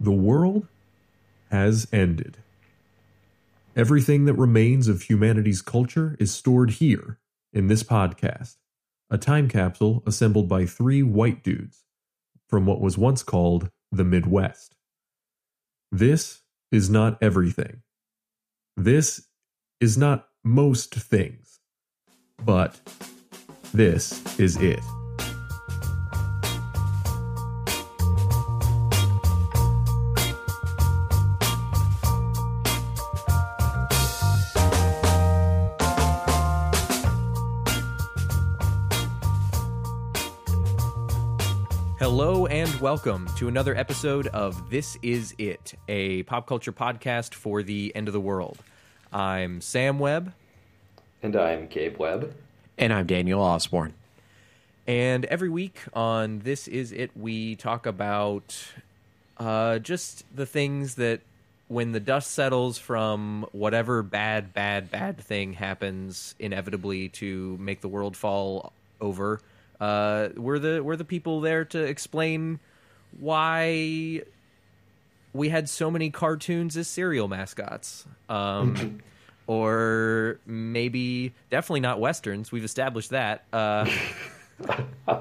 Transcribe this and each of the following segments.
The world has ended. Everything that remains of humanity's culture is stored here in this podcast, a time capsule assembled by three white dudes from what was once called the Midwest. This is not everything. This is not most things. But this is it. Welcome to another episode of This Is It, a pop culture podcast for the end of the world. I'm Sam Webb, And I'm Gabe Webb. And I'm Daniel Osborne. and every week on This Is It, we talk about uh, just the things that when the dust settles from whatever bad, bad, bad thing happens inevitably to make the world fall over, uh, we're the we're the people there to explain why we had so many cartoons as cereal mascots. Um, or maybe definitely not westerns. We've established that. Uh,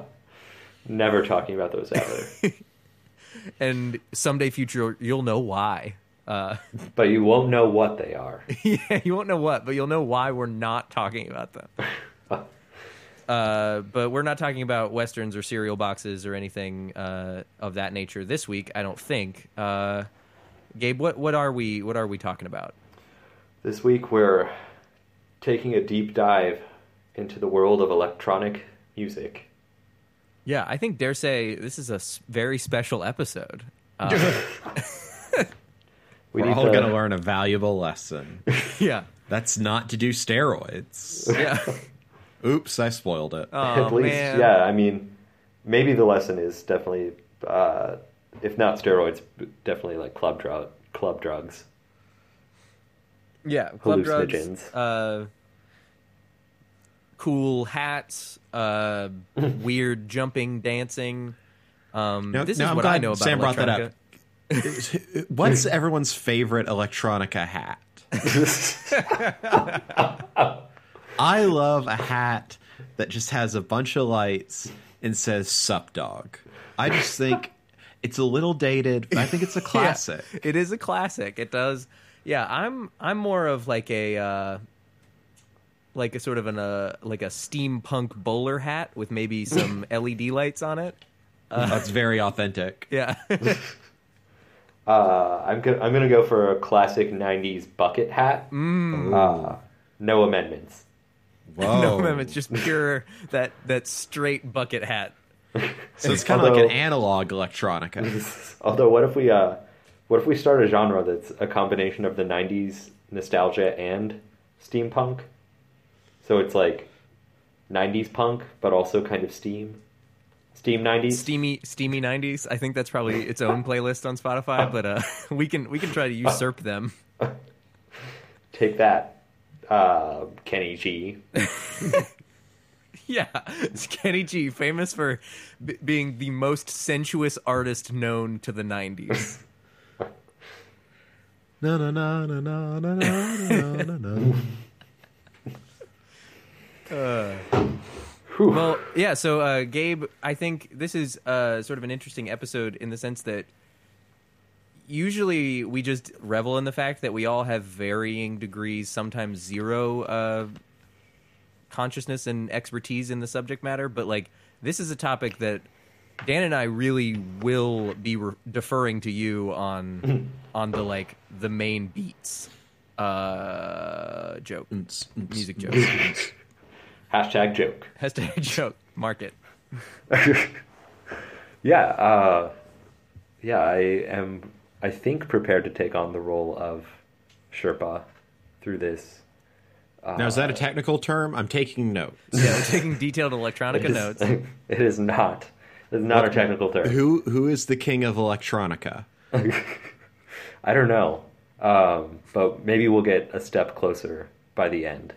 Never talking about those ever. and someday future you'll know why. Uh, but you won't know what they are. yeah, you won't know what, but you'll know why we're not talking about them. Uh, but we're not talking about westerns or cereal boxes or anything uh, of that nature this week. I don't think. Uh, Gabe, what what are we what are we talking about? This week we're taking a deep dive into the world of electronic music. Yeah, I think dare say this is a very special episode. Uh, We We're all going to learn a valuable lesson. yeah, That's not to do steroids. yeah. Oops, I spoiled it. Oh at least, man. yeah. I mean, maybe the lesson is definitely, uh, if not steroids, definitely like club drug, club drugs. Yeah, club drugs, Hallucinogens. uh, cool hats, uh, weird jumping, dancing. Um, No, this no, is I'm what glad I know about Sam brought that up. What's everyone's favorite electronica hat? I love a hat that just has a bunch of lights and says "Sup Dog." I just think it's a little dated, but I think it's a classic. Yeah, it is a classic. It does. Yeah, I'm I'm more of like a uh, like a sort of an uh, like a steampunk bowler hat with maybe some LED lights on it. That's very authentic. Yeah. Uh, I'm gonna I'm gonna go for a classic '90s bucket hat. Uh, no amendments. Whoa! no amendments, just pure that that straight bucket hat. So it's kind of like an analog electronica. Although, what if we uh, what if we start a genre that's a combination of the '90s nostalgia and steampunk? So it's like '90s punk, but also kind of steam, steam '90s. steamy steamy 90s i think that's probably its own playlist on spotify but uh we can we can try to usurp them Take that, uh, Kenny G. yeah it's kenny g famous for b- being the most sensuous artist known to the 90s No, no, no, no, no, no, no, no, no, no. well yeah so uh gabe i think this is uh sort of an interesting episode in the sense that usually we just revel in the fact that we all have varying degrees sometimes zero uh consciousness and expertise in the subject matter but like this is a topic that dan and i really will be re- deferring to you on on the like the main beats uh joke music joke Hashtag joke. hashtag joke market Yeah, uh, yeah. I am. I think prepared to take on the role of Sherpa through this. Now, is that a technical term? I'm taking notes. yeah we're taking detailed electronica It is- notes it is not. It is not a technical term. Who who is the king of electronica? I don't know, um, but maybe we'll get a step closer by the end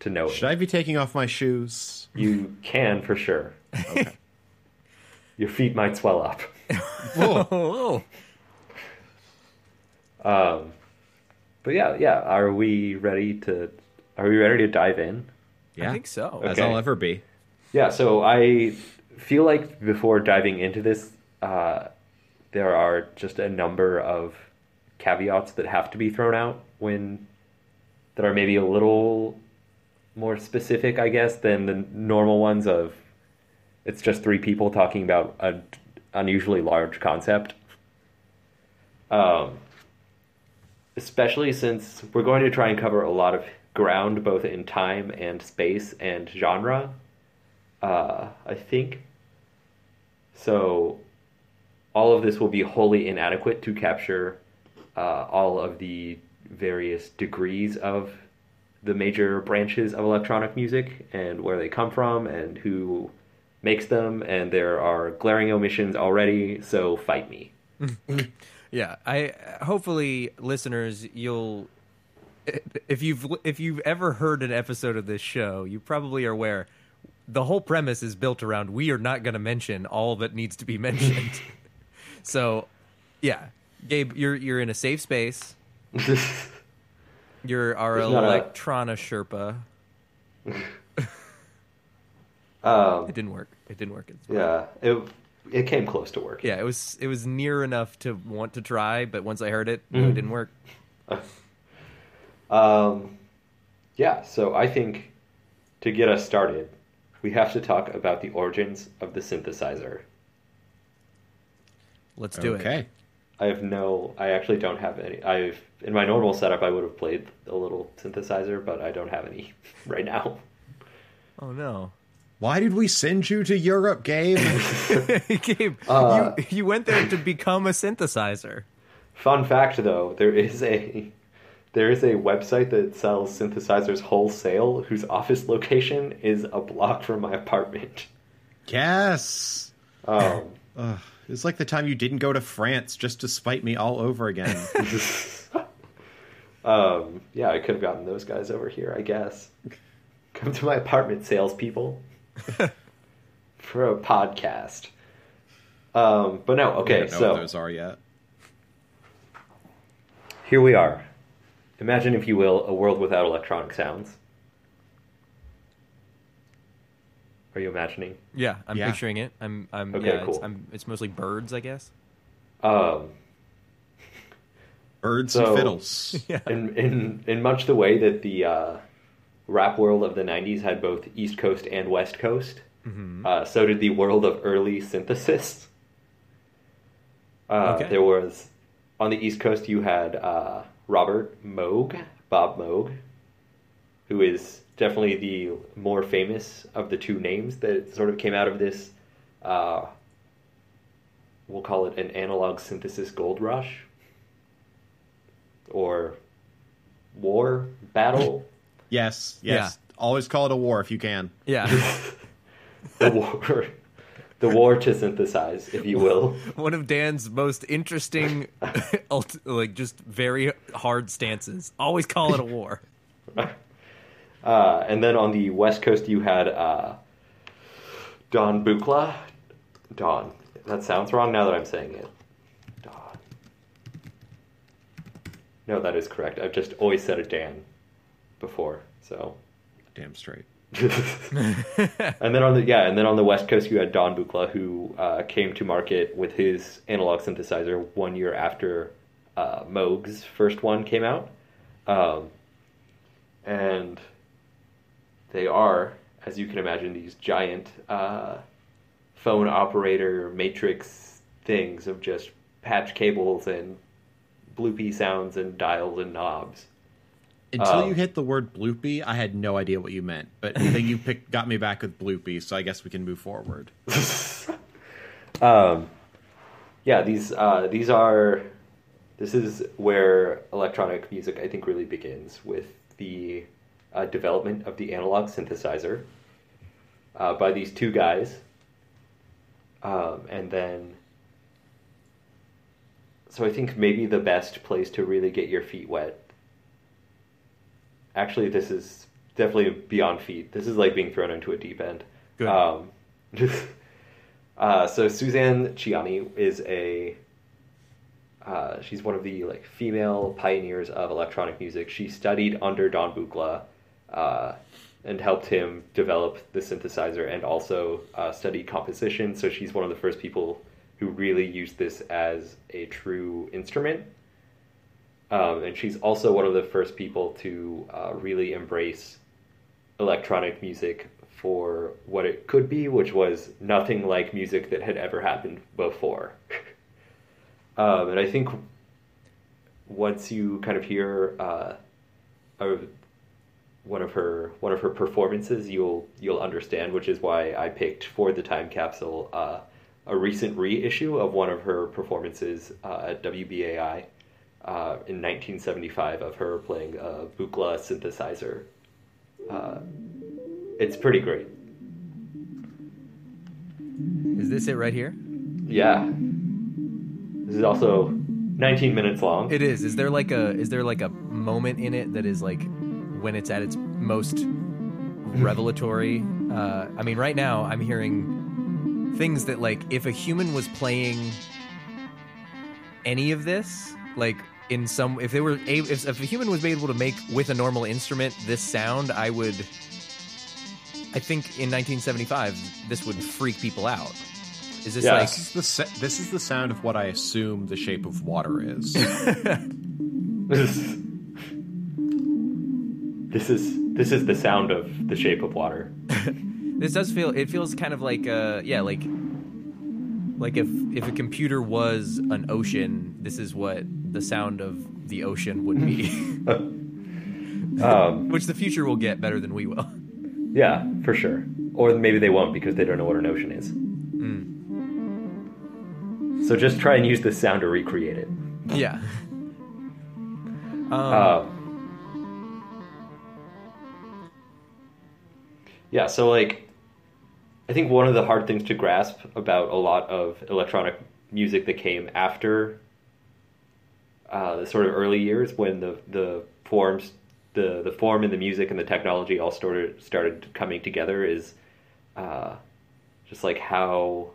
to know it. Should I be taking off my shoes? You can for sure. Your feet might swell up. oh Um, but yeah, yeah. Are we ready to? Are we ready to dive in? Yeah, I think so. as I'll ever be. Yeah. So I feel like before diving into this, uh, there are just a number of caveats that have to be thrown out when that are maybe a little more specific, I guess, than the normal ones of it's just three people talking about an unusually large concept. Um, especially since we're going to try and cover a lot of ground both in time and space and genre. Uh, I think. So, all of this will be wholly inadequate to capture uh, all of the various degrees of the major branches of electronic music and where they come from and who makes them. And there are glaring omissions already, so fight me. Yeah, I hopefully listeners you'll if you've if you've ever heard an episode of this show, you probably are aware the whole premise is built around we are not going to mention all that needs to be mentioned. so, yeah, Gabe, you're you're in a safe space. You're our not a- electrona Sherpa. Um, It didn't work. It didn't work. It's yeah, it it came close to working. Yeah, it was it was near enough to want to try, but once I heard it, no, it didn't work. Um, yeah, so I think to get us started, we have to talk about the origins of the synthesizer. Let's do it. okay. I have no, I actually don't have any. I've in my normal setup, I would have played a little synthesizer, but I don't have any right now. Oh no. Why did we send you to Europe, Gabe? Gabe, Uh, you you went there to become a synthesizer. Fun fact, though, there is a there is a website that sells synthesizers wholesale, whose office location is a block from my apartment. yes. Um, Ugh, it's like the time you didn't go to France just to spite me all over again. Um, yeah, I could have gotten those guys over here, I guess. Come to my apartment, salespeople, for a podcast. Um, but no, I okay, don't know so what those are yet. here we are. Imagine, if you will, a world without electronic sounds. Are you imagining? Yeah, I'm Yeah. picturing it. I'm I'm Okay, yeah, it's, cool. I'm it's mostly birds, I guess. Um, Birds So- and fiddles. Yeah. in in in much the way that the uh, rap world of the '90s had both East Coast and West Coast, uh, so did the world of early synthesis. Uh, Okay. There was on the East Coast you had uh, Robert Moog, Bob Moog, who is definitely the more famous of the two names that sort of came out of this. Uh, we'll call it an analog synthesis gold rush or war battle Yes, yes. Yeah. Always call it a war if you can. Yeah. the war the war to synthesize if you will One of Dan's most interesting like just very hard stances. Always call it a war. uh, and then on the west coast you had uh, don Buchla don that sounds wrong now that i'm saying it don no that is correct i've just always said a dan before so Damn straight. and then on the yeah, and then on the west coast you had Don Buchla, who uh, came to market with his analog synthesizer one year after uh, Moog's first one came out, um, and they are, as you can imagine, these giant uh, phone operator matrix things of just patch cables and bloopy sounds and dials and knobs. Until Um, you hit the word bloopy, I had no idea what you meant. But then you picked, got me back with bloopy, so I guess we can move forward. Um, yeah, these uh, these are. This is where electronic music, I think, really begins with the uh, development of the analog synthesizer uh, by these two guys, um, and then. So I think maybe the best place to really get your feet wet. Actually, this is definitely beyond feet. This is like being thrown into a deep end. Good. Um, uh, so Suzanne Ciani is a Uh, she's one of the like female pioneers of electronic music. She studied under Don Buchla uh, and helped him develop the synthesizer, and also uh, studied composition. So she's one of the first people who really used this as a true instrument. Um, and she's also one of the first people to uh, really embrace electronic music for what it could be, which was nothing like music that had ever happened before. um, and I think once you kind of hear uh, a, one of her one of her performances, you'll you'll understand, which is why I picked for the time capsule uh, a recent reissue of one of her performances uh, at WBAI. Uh, in 1975, of her playing a Buchla synthesizer uh, it's pretty great. Is this it right here? Yeah. This is also 19 minutes long. It is. Is there like a is there like a moment in it that is like when it's at its most revelatory? Uh, I mean, right now I'm hearing things that like if a human was playing any of this, like in some if they were able, if, if a human was able to make with a normal instrument this sound, I would. I think in 1975 this would freak people out. Is this Yeah. like This is the this is the sound of what I assume the shape of water is. This is this is this is the sound of the shape of water. this does feel it feels kind of like uh yeah like like if if a computer was an ocean this is what the sound of the ocean would be Um, which the future will get better than we will yeah, for sure. Or maybe they won't because they don't know what an ocean is. So just try and use this sound to recreate it. yeah um, Um, yeah, so like, I think one of the hard things to grasp about a lot of electronic music that came after uh, the sort of early years when the the forms, the the form and the music and the technology all started started coming together is uh, just like how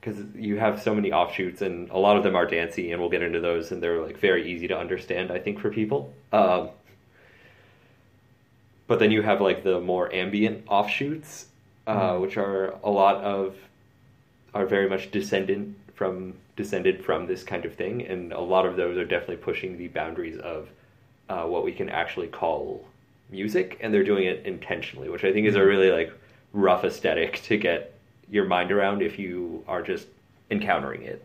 because you have so many offshoots and a lot of them are dancey and we'll get into those and they're like very easy to understand i think for people. Um, but then you have like the more ambient offshoots uh, which are a lot of are very much descendant from descended from this kind of thing and a lot of those are definitely pushing the boundaries of uh, what we can actually call music and they're doing it intentionally which i think is a really like rough aesthetic to get your mind around if you are just encountering it.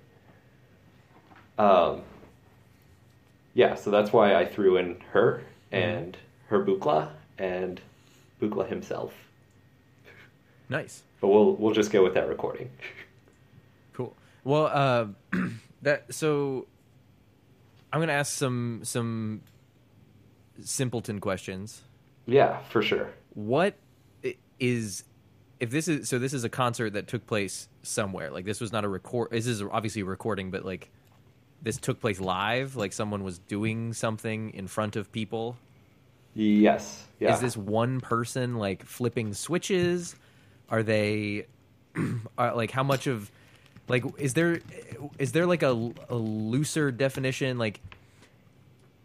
Um, yeah so that's why i threw in her and her Buchla and Buchla himself. Nice. But we'll we'll just go with that recording well uh that so i'm gonna ask some some simpleton questions. Yeah for sure. What is if this is so this is a concert that took place somewhere like this was not a record this is obviously a recording but like this took place live? Like someone was doing something in front of people? Yes yeah. Is this one person like flipping switches? Are they are, like how much of like is there is there like a, a looser definition? Like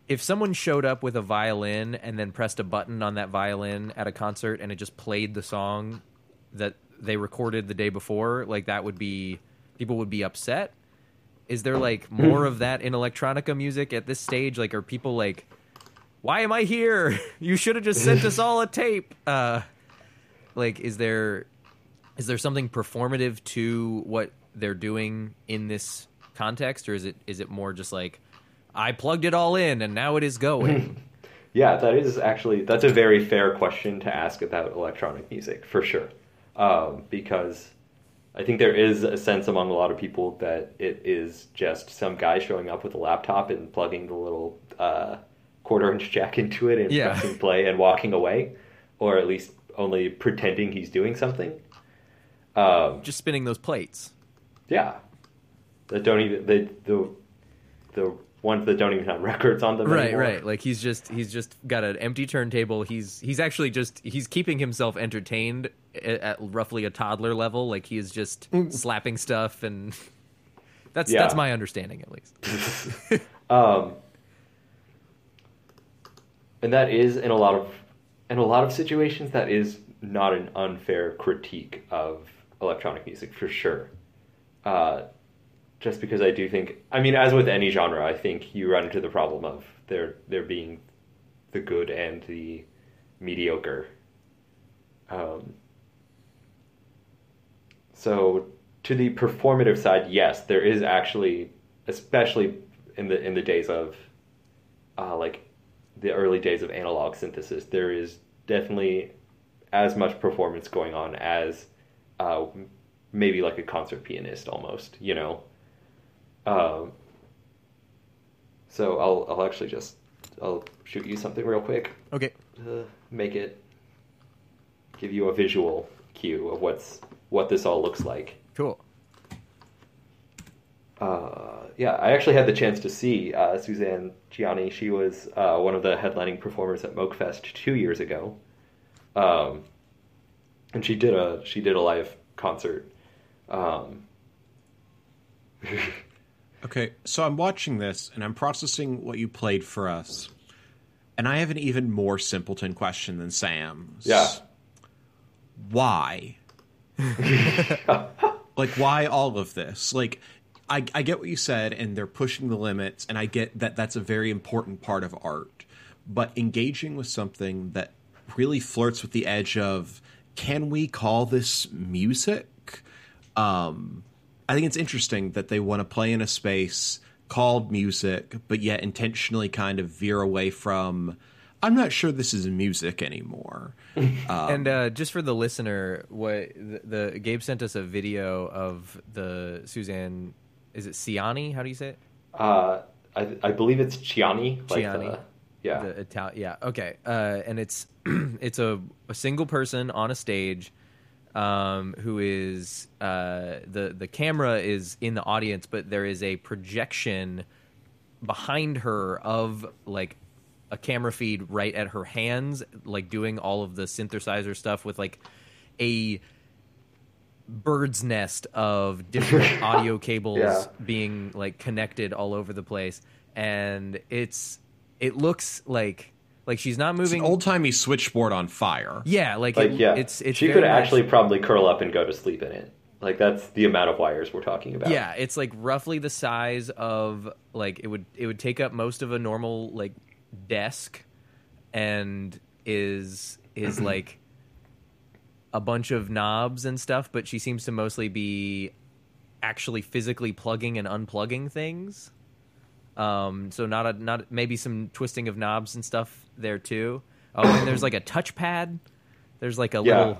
if someone showed up with a violin and then pressed a button on that violin at a concert and it just played the song that they recorded the day before like that would be people would be upset? Is there like more of that in electronica music at this stage? Like are people like why am i here? You should have just sent us all a tape. Uh like is there is there something performative to what they're doing in this context or is it is it more just like i plugged it all in and now it is going Yeah, that is actually that's a very fair question to ask about electronic music for sure, um, because I think there is a sense among a lot of people that it is just some guy showing up with a laptop and plugging the little uh, quarter inch jack into it and Yeah. pressing play and walking away, or at least only pretending he's doing something. Um, just spinning those plates yeah, that don't even the the the ones that don't even have records on them. right anymore. right like he's just he's just got an empty turntable he's he's actually just he's keeping himself entertained at, at roughly a toddler level like he is just slapping stuff and That's Yeah. that's my understanding at least. Um, and that is in a lot of in a lot of situations that is not an unfair critique of electronic music for sure. Uh, just because I do think, I mean, as with any genre, I think you run into the problem of there there being the good and the mediocre. Um, so to the performative side, yes, there is actually, especially in the in the days of, uh, like, the early days of analog synthesis, there is definitely as much performance going on as, uh, maybe like a concert pianist almost, you know. Um, so I'll I'll actually just I'll shoot you something real quick Okay. to make it give you a visual cue of what's what this all looks like. Cool. Uh, yeah, I actually had the chance to see uh, Suzanne Ciani. She was uh, one of the headlining performers at Moogfest two years ago, um, and she did a she did a live concert. Um, Okay, so I'm watching this and I'm processing what you played for us. And I have an even more simpleton question than Sam's. yeah, Why? like why all of this? Like I I get what you said and they're pushing the limits and I get that that's a very important part of art. But engaging with something that really flirts with the edge of can we call this music? Um I think it's interesting that they want to play in a space called music, but yet intentionally kind of veer away from. I'm not sure this is music anymore. and uh, just for the listener, what the, the Gabe sent us a video of the Suzanne. Is it Ciani? How do you say it? uh, I I believe it's Chiani. Like The, yeah, The Italian. Yeah. Okay. Uh, and it's it's a, a single person on a stage, um, who is uh, the the camera is in the audience, but there is a projection behind her of like a camera feed right at her hands, like doing all of the synthesizer stuff with like a bird's nest of different audio cables Yeah. being like connected all over the place and it's it looks like like she's not moving old timey switchboard on fire. yeah like, like it- yeah, it's it's she very could much- actually probably curl up and go to sleep in it. Like that's the amount of wires we're talking about. yeah it's like roughly the size of like it would it would take up most of a normal like desk and is is like a bunch of knobs and stuff but she seems to mostly be actually physically plugging and unplugging things um so not a not maybe some twisting of knobs and stuff there too. Oh and there's like a touchpad. There's like a Yeah. little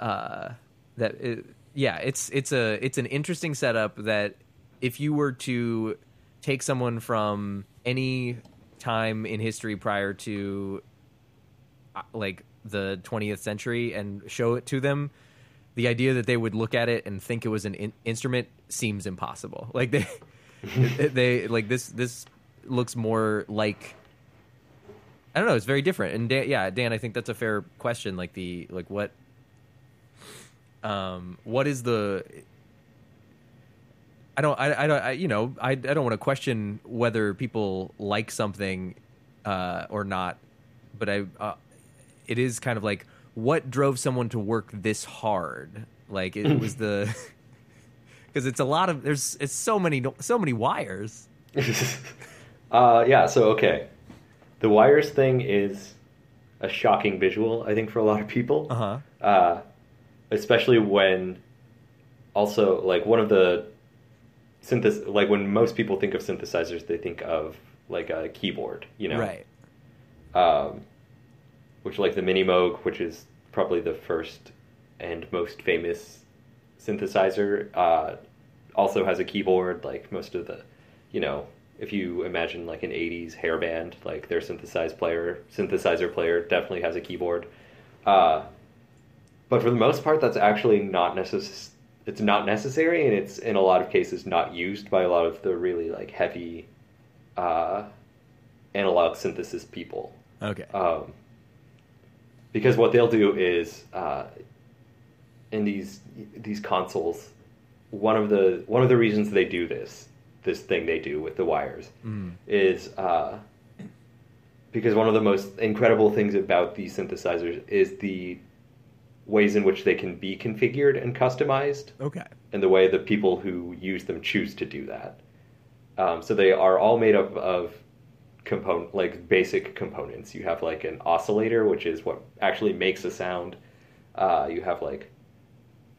uh that it, yeah it's it's a it's an interesting setup that if you were to take someone from any time in history prior to uh, like the 20th century and show it to them the idea that they would look at it and think it was an in- instrument seems impossible. Like they they like this this looks more like I don't know. It's very different. And Dan, yeah, Dan, I think that's a fair question. Like the like what um what is the I don't I, I don't I, you know I I don't want to question whether people like something uh or not, but I uh, it is kind of like what drove someone to work this hard? Like it was the because it's a lot of there's it's so many so many wires. uh, yeah. So okay, the wires thing is a shocking visual. I think for a lot of people. Uh-huh. Uh, especially when also like one of the synthes like when most people think of synthesizers, they think of like a keyboard. You know. Right. um, which like the Mini Moog, which is probably the first and most famous synthesizer, uh, also has a keyboard. Like most of the, you know, if you imagine like an '80s hair band, like their synthesizer player, synthesizer player definitely has a keyboard. Uh, but for the most part, that's actually not necessary. It's not necessary, and it's in a lot of cases not used by a lot of the really like heavy uh, analog synthesis people. Okay. Um, because what they'll do is uh, in these these consoles, one of the one of the reasons they do this this thing they do with the wires is uh, because one of the most incredible things about these synthesizers is the ways in which they can be configured and customized Okay. and the way the people who use them choose to do that. Um, so they are all made up of component like basic components. You have like an oscillator, which is what actually makes a sound. Uh, you have like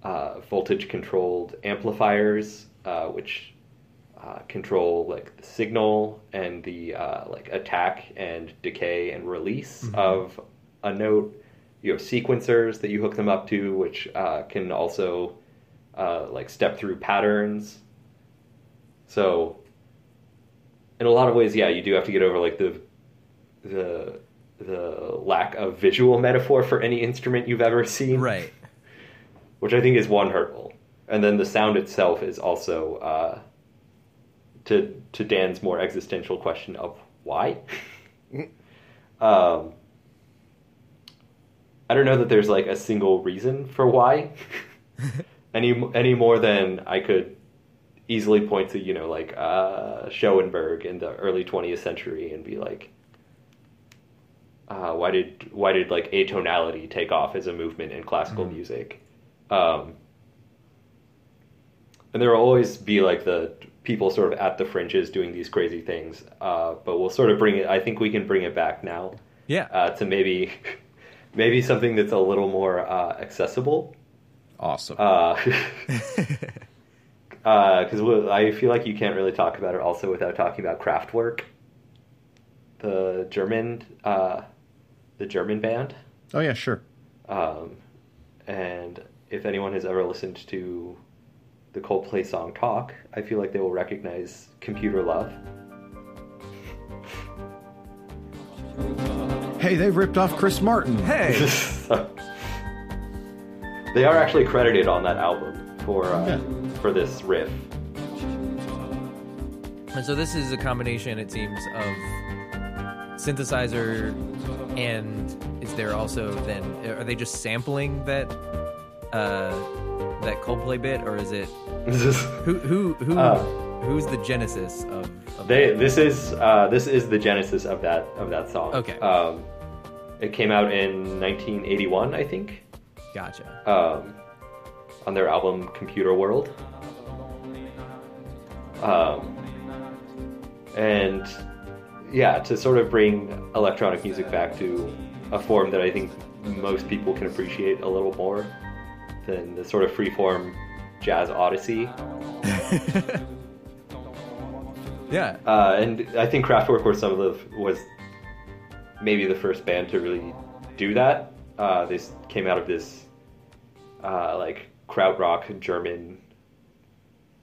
uh, voltage controlled amplifiers, uh, which uh, control like the signal and the uh, like attack and decay and release of a note. You have sequencers that you hook them up to, which uh, can also uh, like step through patterns. So, in a lot of ways, yeah, you do have to get over like the the the lack of visual metaphor for any instrument you've ever seen, Right. Which I think is one hurdle, and then the sound itself is also uh, to to Dan's more existential question of why. um, I don't know that there's like a single reason for why, any any more than I could easily point to you know like uh, Schoenberg in the early 20th century and be like, uh, why did why did like atonality take off as a movement in classical music? Um, and there will always be like the people sort of at the fringes doing these crazy things, uh, but we'll sort of bring it. I think we can bring it back now Yeah. uh, to maybe maybe something that's a little more uh, accessible. Awesome. Because uh, I feel like you can't really talk about it also without talking about Kraftwerk, the German uh, the German band. oh yeah, sure. Um, and if anyone has ever listened to the Coldplay song "Talk," I feel like they will recognize "Computer Love." Hey, they ripped off Chris Martin. hey. they are actually credited on that album for uh, Yeah. for this riff. And so this is a combination, it seems, of synthesizer and is there also then are they just sampling that uh that Coldplay bit or is it who who who Uh. who's the genesis of, of They this is uh, this is the genesis of that of that song. Okay. Um, it came out in 1981, I think, Gotcha. um, on their album Computer World. Um, and yeah, to sort of bring electronic music back to a form that I think most people can appreciate a little more than the sort of freeform jazz odyssey. Yeah. Uh, and I think Kraftwerk were some of the was maybe the first band to really do that. Uh, they came out of this uh, like krautrock German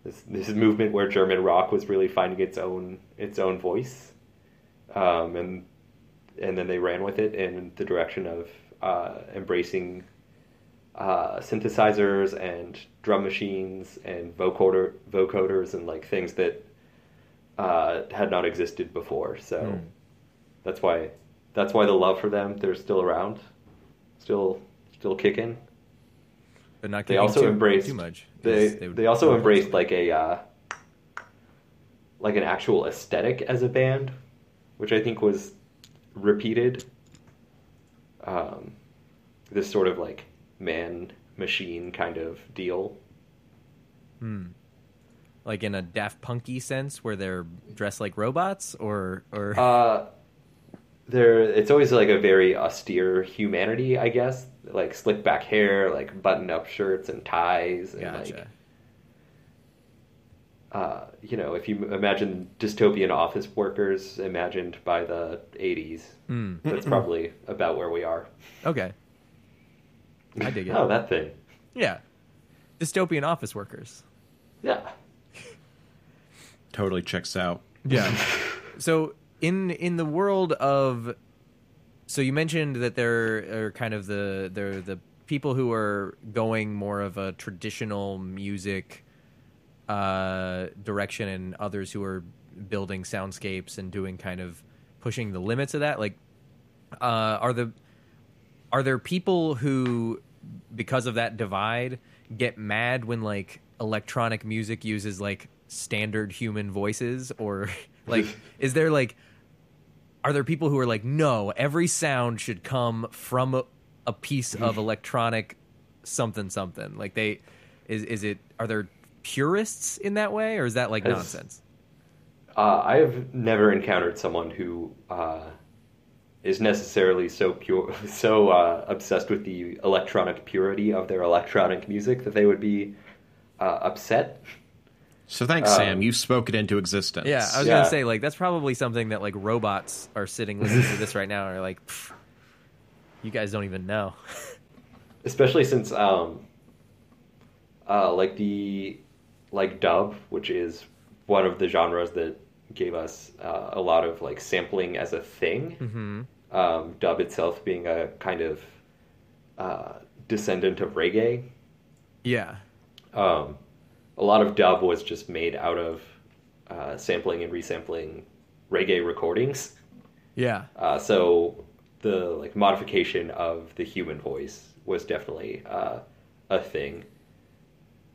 this this movement where German rock was really finding its own its own voice, um, and and then they ran with it in the direction of uh, embracing uh, synthesizers and drum machines and vocoder vocoders and like things that uh, had not existed before. So Hmm. that's why that's why the love for them they're still around, still still kicking. But not They also too, embraced too much. They would- they also embraced like a uh, like an actual aesthetic as a band, which I think was repeated. Um, this sort of like man machine kind of deal. like in a Daft Punky sense where they're dressed like robots or or Uh, there, it's always like a very austere humanity, I guess. Like slick back hair, like button up shirts and ties, and gotcha. like uh, you know, if you imagine dystopian office workers imagined by the '80s, Hmm. that's probably about where we are. Okay. I dig it. Oh, that thing. Yeah. Dystopian office workers. Yeah. Totally checks out. Yeah. so in in the world of so you mentioned that there are kind of the there the people who are going more of a traditional music uh, direction and others who are building soundscapes and doing kind of pushing the limits of that like uh, are the are there people who because of that divide get mad when like electronic music uses like standard human voices? Or like is there like are there people who are like no every sound should come from a, a piece of electronic something something like they is is it are there purists in that way? Or is that like As- nonsense? Uh, I have never encountered someone who uh, is necessarily so pure, so uh, obsessed with the electronic purity of their electronic music that they would be uh, upset. So thanks, Uh, Sam. You've spoken into existence. yeah i was Yeah. gonna say like that's probably something that like robots are sitting listening to this right now and are like you guys don't even know especially since um uh like the like dub which is one of the genres that gave us uh, a lot of like sampling as a thing mm-hmm. Um dub itself being a kind of uh descendant of reggae. Yeah. Um a lot of dub was just made out of uh sampling and resampling reggae recordings. Yeah. Uh, so the like modification of the human voice was definitely uh, a thing.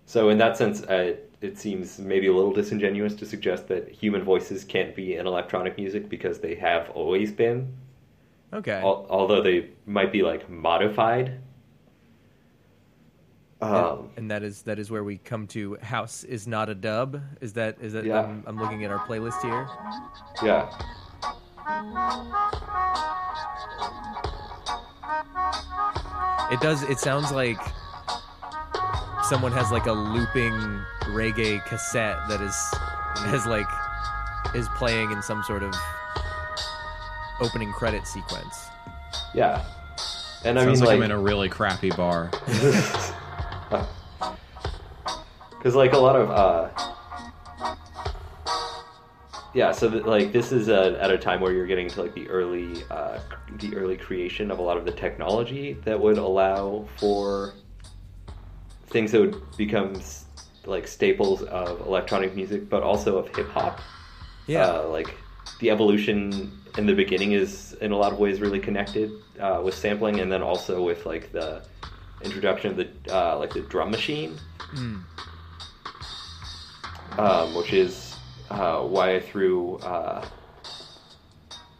So in that sense, uh, it seems maybe a little disingenuous to suggest that human voices can't be in electronic music because they have always been, okay al- although they might be like modified. Um, and that is that is where we come to house is not a dub is that is that Yeah. I'm, I'm looking at our playlist here yeah, it does it sounds like someone has like a looping reggae cassette that is has like is playing in some sort of opening credit sequence. Yeah, and I Sounds mean like, like I'm in a really crappy bar. because like a lot of uh yeah so that, like this is uh at a time where you're getting to like the early uh the early creation of a lot of the technology that would allow for things that would become like staples of electronic music but also of hip hop. Yeah. Uh, like the evolution in the beginning is in a lot of ways really connected uh, with sampling and then also with like the introduction of the uh, like the drum machine Mm. um, which is uh, why I threw uh,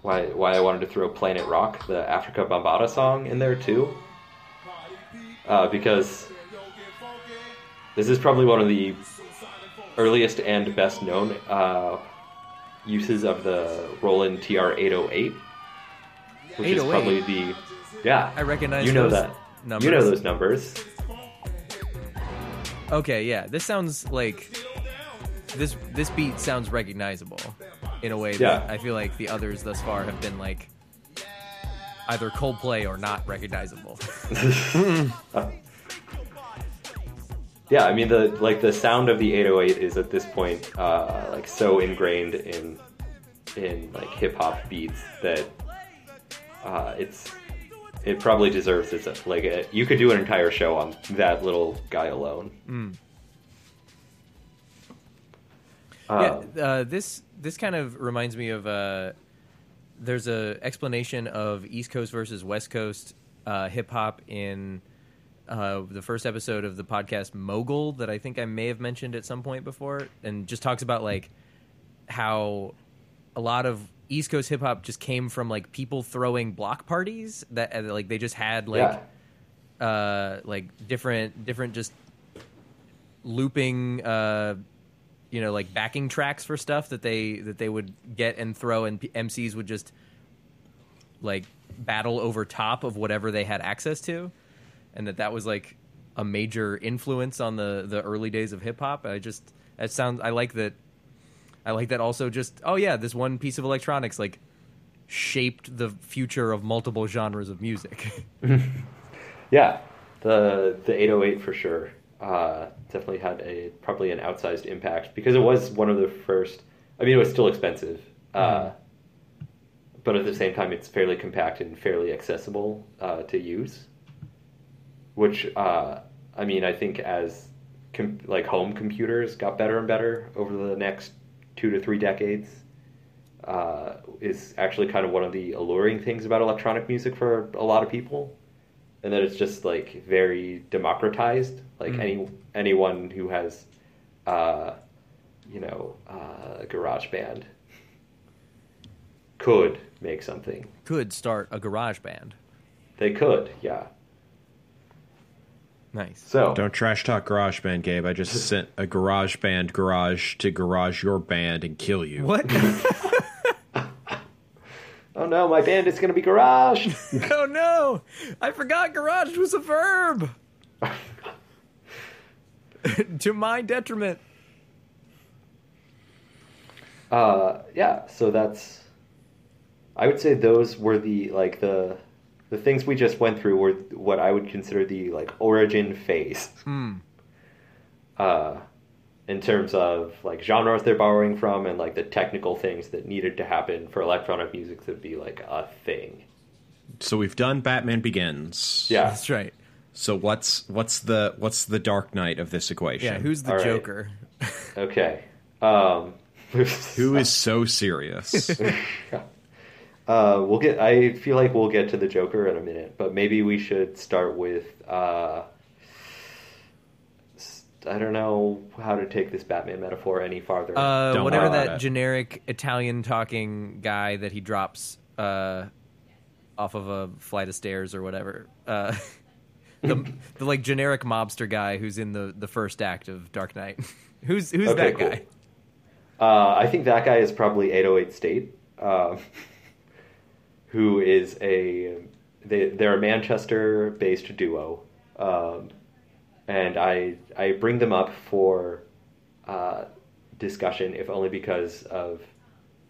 why why I wanted to throw Planet Rock, the Afrika Bambaataa song, in there too, uh, because this is probably one of the earliest and best known uh, uses of the Roland TR 808, which is 808? probably oh the yeah I recognize you know that numbers. you know those numbers. Okay, yeah. This sounds like this this beat sounds recognizable in a way that Yeah. I feel like the others thus far have been like either Coldplay or not recognizable. Uh, Yeah, I mean the like the sound of the 808 is at this point uh, like so ingrained in in like hip hop beats that uh, it's it probably deserves its like a, you could do an entire show on that little guy alone. Mm. Um, yeah, uh, this this kind of reminds me of uh, there's a explanation of East Coast versus West Coast uh, hip hop in uh, the first episode of the podcast Mogul that I think I may have mentioned at some point before, and just talks about like how a lot of East Coast hip hop just came from like people throwing block parties that uh, like they just had like yeah. uh, like different different just looping uh, you know like backing tracks for stuff that they that they would get and throw and P- MCs would just like battle over top of whatever they had access to and that that was like a major influence on the the early days of hip hop I just it sounds I like that I like that also just oh yeah this one piece of electronics like shaped the future of multiple genres of music Yeah, the the 808 for sure. Uh, definitely had a probably an outsized impact because it was one of the first. I mean, it was still expensive, uh, but at the same time, it's fairly compact and fairly accessible uh, to use. Which uh, I mean, I think as com- like home computers got better and better over the next two to three decades, uh, is actually kind of one of the alluring things about electronic music for a lot of people and that it's just like very democratized. Like any anyone who has, uh, you know, uh, a garage band could make something. Could start a garage band. They could, yeah. Nice. So Don't trash talk GarageBand, Gabe. I just sent a GarageBand garage to garage your band and kill you. What? oh no, my band is going to be garage. oh no! I forgot garage was a verb. to my detriment. Uh, yeah, so that's. I would say those were the like the the things we just went through were what I would consider the like origin phase. Uh, in terms of like genres they're borrowing from and like the technical things that needed to happen for electronic music to be like a thing. So we've done Batman Begins. Yeah. That's right. So what's what's the what's the Dark Knight of this equation? Yeah, who's the All right. Joker? Okay. Um, who is so serious? Uh, we'll get. I feel like we'll get to the Joker in a minute, but maybe we should start with. Uh, s- I don't know how to take this Batman metaphor any farther. Uh, whatever that it. generic Italian talking guy that he drops uh, off of a flight of stairs or whatever. Uh, the, the like generic mobster guy who's in the, the first act of Dark Knight. who's who's Okay, that cool. guy? Uh, I think that guy is probably 808 State, um, who is a they they're a Manchester-based duo, um, and I I bring them up for uh, discussion if only because of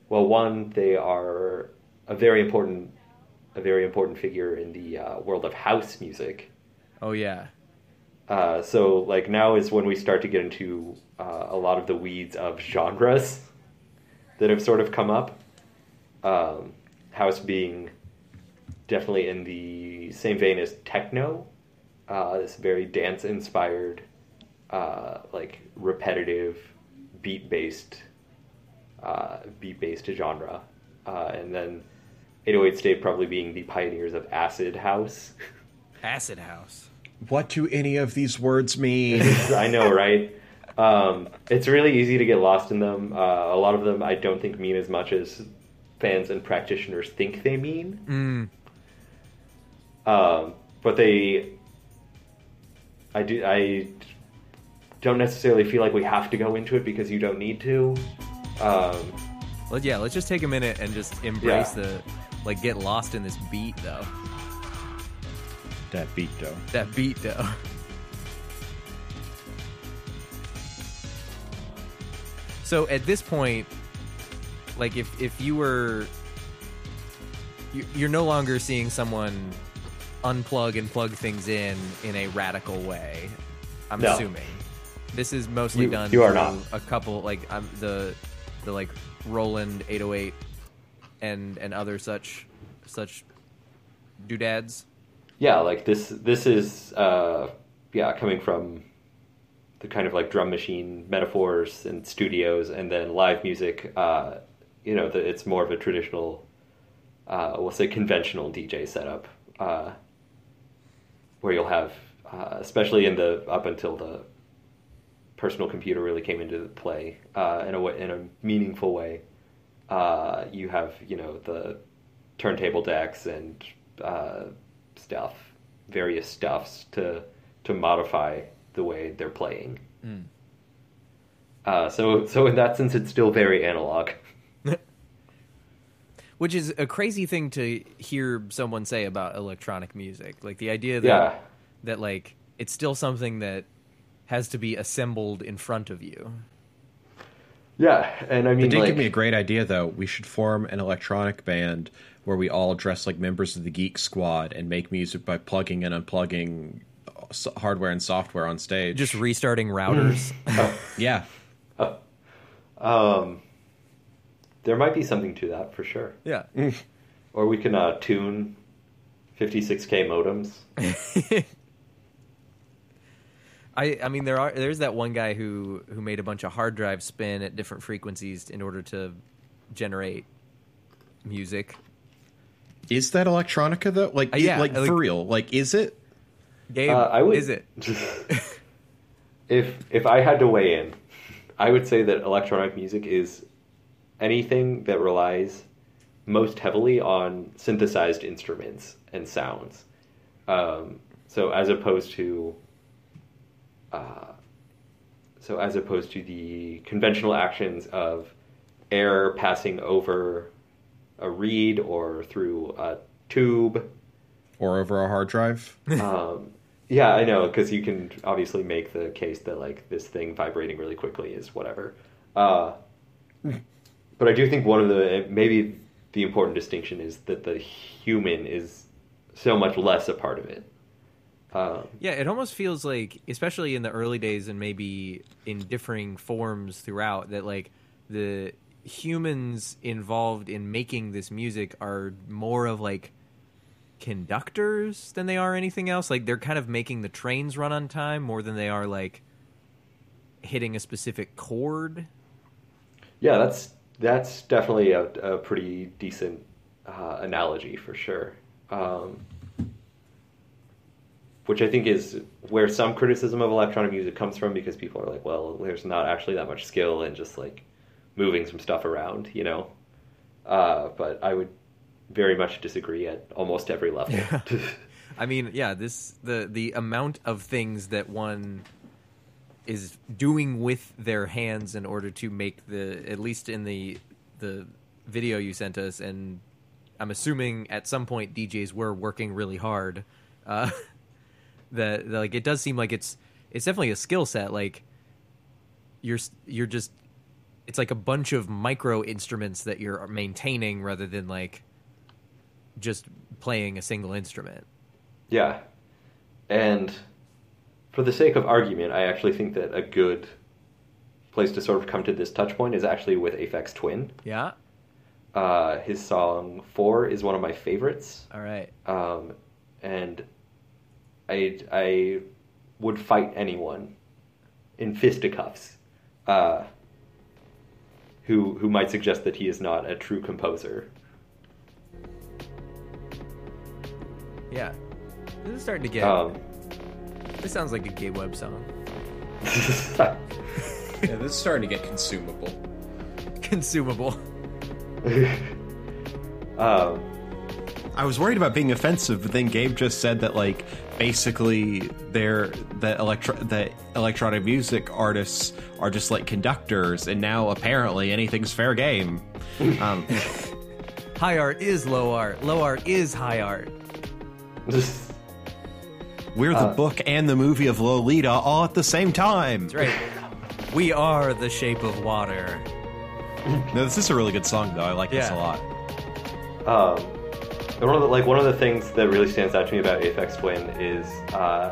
well one they are a very important a very important figure in the uh, world of house music. Oh yeah. Uh, so like now is when we start to get into uh, a lot of the weeds of genres that have sort of come up. Um, house being definitely in the same vein as techno, uh, this very dance inspired, uh, like repetitive, beat based, uh, beat based genre, uh, and then 808 State probably being the pioneers of acid house. Acid House. what do any of these words mean? I know, right? Um, it's really easy to get lost in them. Uh, a lot of them I don't think mean as much as fans and practitioners think they mean. Um, but they, I do, I don't necessarily feel like we have to go into it because you don't need to. Um, Well, yeah. Let's just take a minute and just embrace Yeah. the like get lost in this beat though. that beat though. That beat though. So at this point, like if if you were, you, you're no longer seeing someone unplug and plug things in in a radical way. I'm No. assuming this is mostly You- done. you are not. a couple like um, the the like Roland 808 and and other such such doodads. yeah, like this, this is, uh, yeah, coming from the kind of like drum machine metaphors and studios and then live music uh, you know the, it's more of a traditional uh, we'll say conventional dj setup uh, where you'll have uh, especially in the up until the personal computer really came into play uh, in a way, in a meaningful way uh, you have you know the turntable decks and uh, stuff various stuffs to to modify the way they're playing. Uh, so, so in that sense, it's still very analog. Which is a crazy thing to hear someone say about electronic music. Like the idea that Yeah, that like it's still something that has to be assembled in front of you. yeah, and I They mean, did like, give me a great idea though. We should form an electronic band where we all dress like members of the Geek Squad and make music by plugging and unplugging hardware and software on stage. Just restarting routers. yeah. um, there might be something to that for sure. yeah. Or we can uh, tune 56k modems. I I mean there are there's that one guy who who made a bunch of hard drives spin at different frequencies in order to generate music. Is that electronica though? Like, Uh, it- yeah, like, like- for real? Like, is it? Gabe, Uh, I would- is it? if if I had to weigh in, I would say that electronic music is anything that relies most heavily on synthesized instruments and sounds. Um, so as opposed to, uh, so as opposed to the conventional actions of air passing over a reed or through a tube Or over a hard drive. um, yeah, I know because you can obviously make the case that like this thing vibrating really quickly is whatever. Uh, but I do think one of the maybe the important distinction is that the human is so much less a part of it. Um, Yeah, it almost feels like, especially in the early days and maybe in differing forms throughout, that like the humans involved in making this music are more of like conductors than they are anything else. Like they're kind of making the trains run on time more than they are like hitting a specific chord. yeah, that's that's definitely a, a pretty decent uh, analogy for sure. Um, which I think is where some criticism of electronic music comes from because people are like, well, there's not actually that much skill in just like moving some stuff around, you know. Uh, but I would very much disagree at almost every level. I mean, yeah, this the the amount of things that one is doing with their hands in order to make the at least in the the video you sent us and I'm assuming at some point DJs were working really hard. Uh that like it does seem like it's it's definitely a skill set like you're you're just it's like a bunch of micro instruments that you're maintaining rather than like just playing a single instrument. Yeah. And for the sake of argument, I actually think that a good place to sort of come to this touch point is actually with Aphex Twin. Yeah. Uh, his song Four is one of my favorites. All right. Um, and I, I would fight anyone in fisticuffs uh, who, who might suggest that he is not a true composer. Yeah. This is starting to get. Um, This sounds like a gay web song. Yeah, this is starting to get consumable. Consumable. um, I was worried about being offensive, but then Gabe just said that like basically they're that electro that electronic music artists are just like conductors, and now apparently anything's fair game. Um, High art is low art. Low art is high art. We're the book and the movie of Lolita all at the same time. That's right. We are the shape of water. No, this is a really good song though. I like this a lot. Um, one of the, like one of the things that really stands out to me about Aphex Twin is, uh,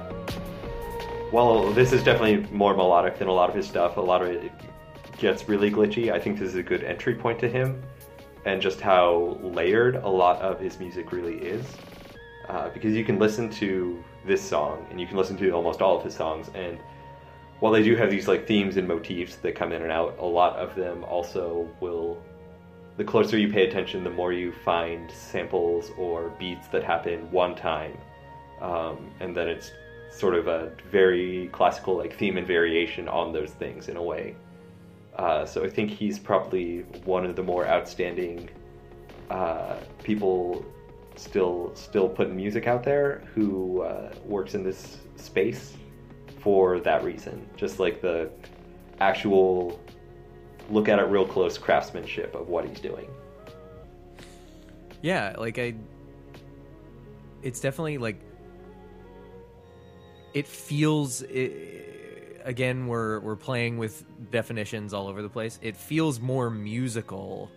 while this is definitely more melodic than a lot of his stuff, a lot of it gets really glitchy. I think this is a good entry point to him, and just how layered a lot of his music really is. Uh, because you can listen to this song, and you can listen to almost all of his songs, and while they do have these like themes and motifs that come in and out, a lot of them also will the closer you pay attention, the more you find samples or beats that happen one time, um, and then it's sort of a very classical like theme and variation on those things in a way. Uh, so I think he's probably one of the more outstanding uh, people still still putting music out there who uh, works in this space for that reason. Just like the actual look at it real close craftsmanship of what he's doing. Yeah, like I. It's definitely like. It feels. It, again, we're we're playing with definitions all over the place. It feels more musical,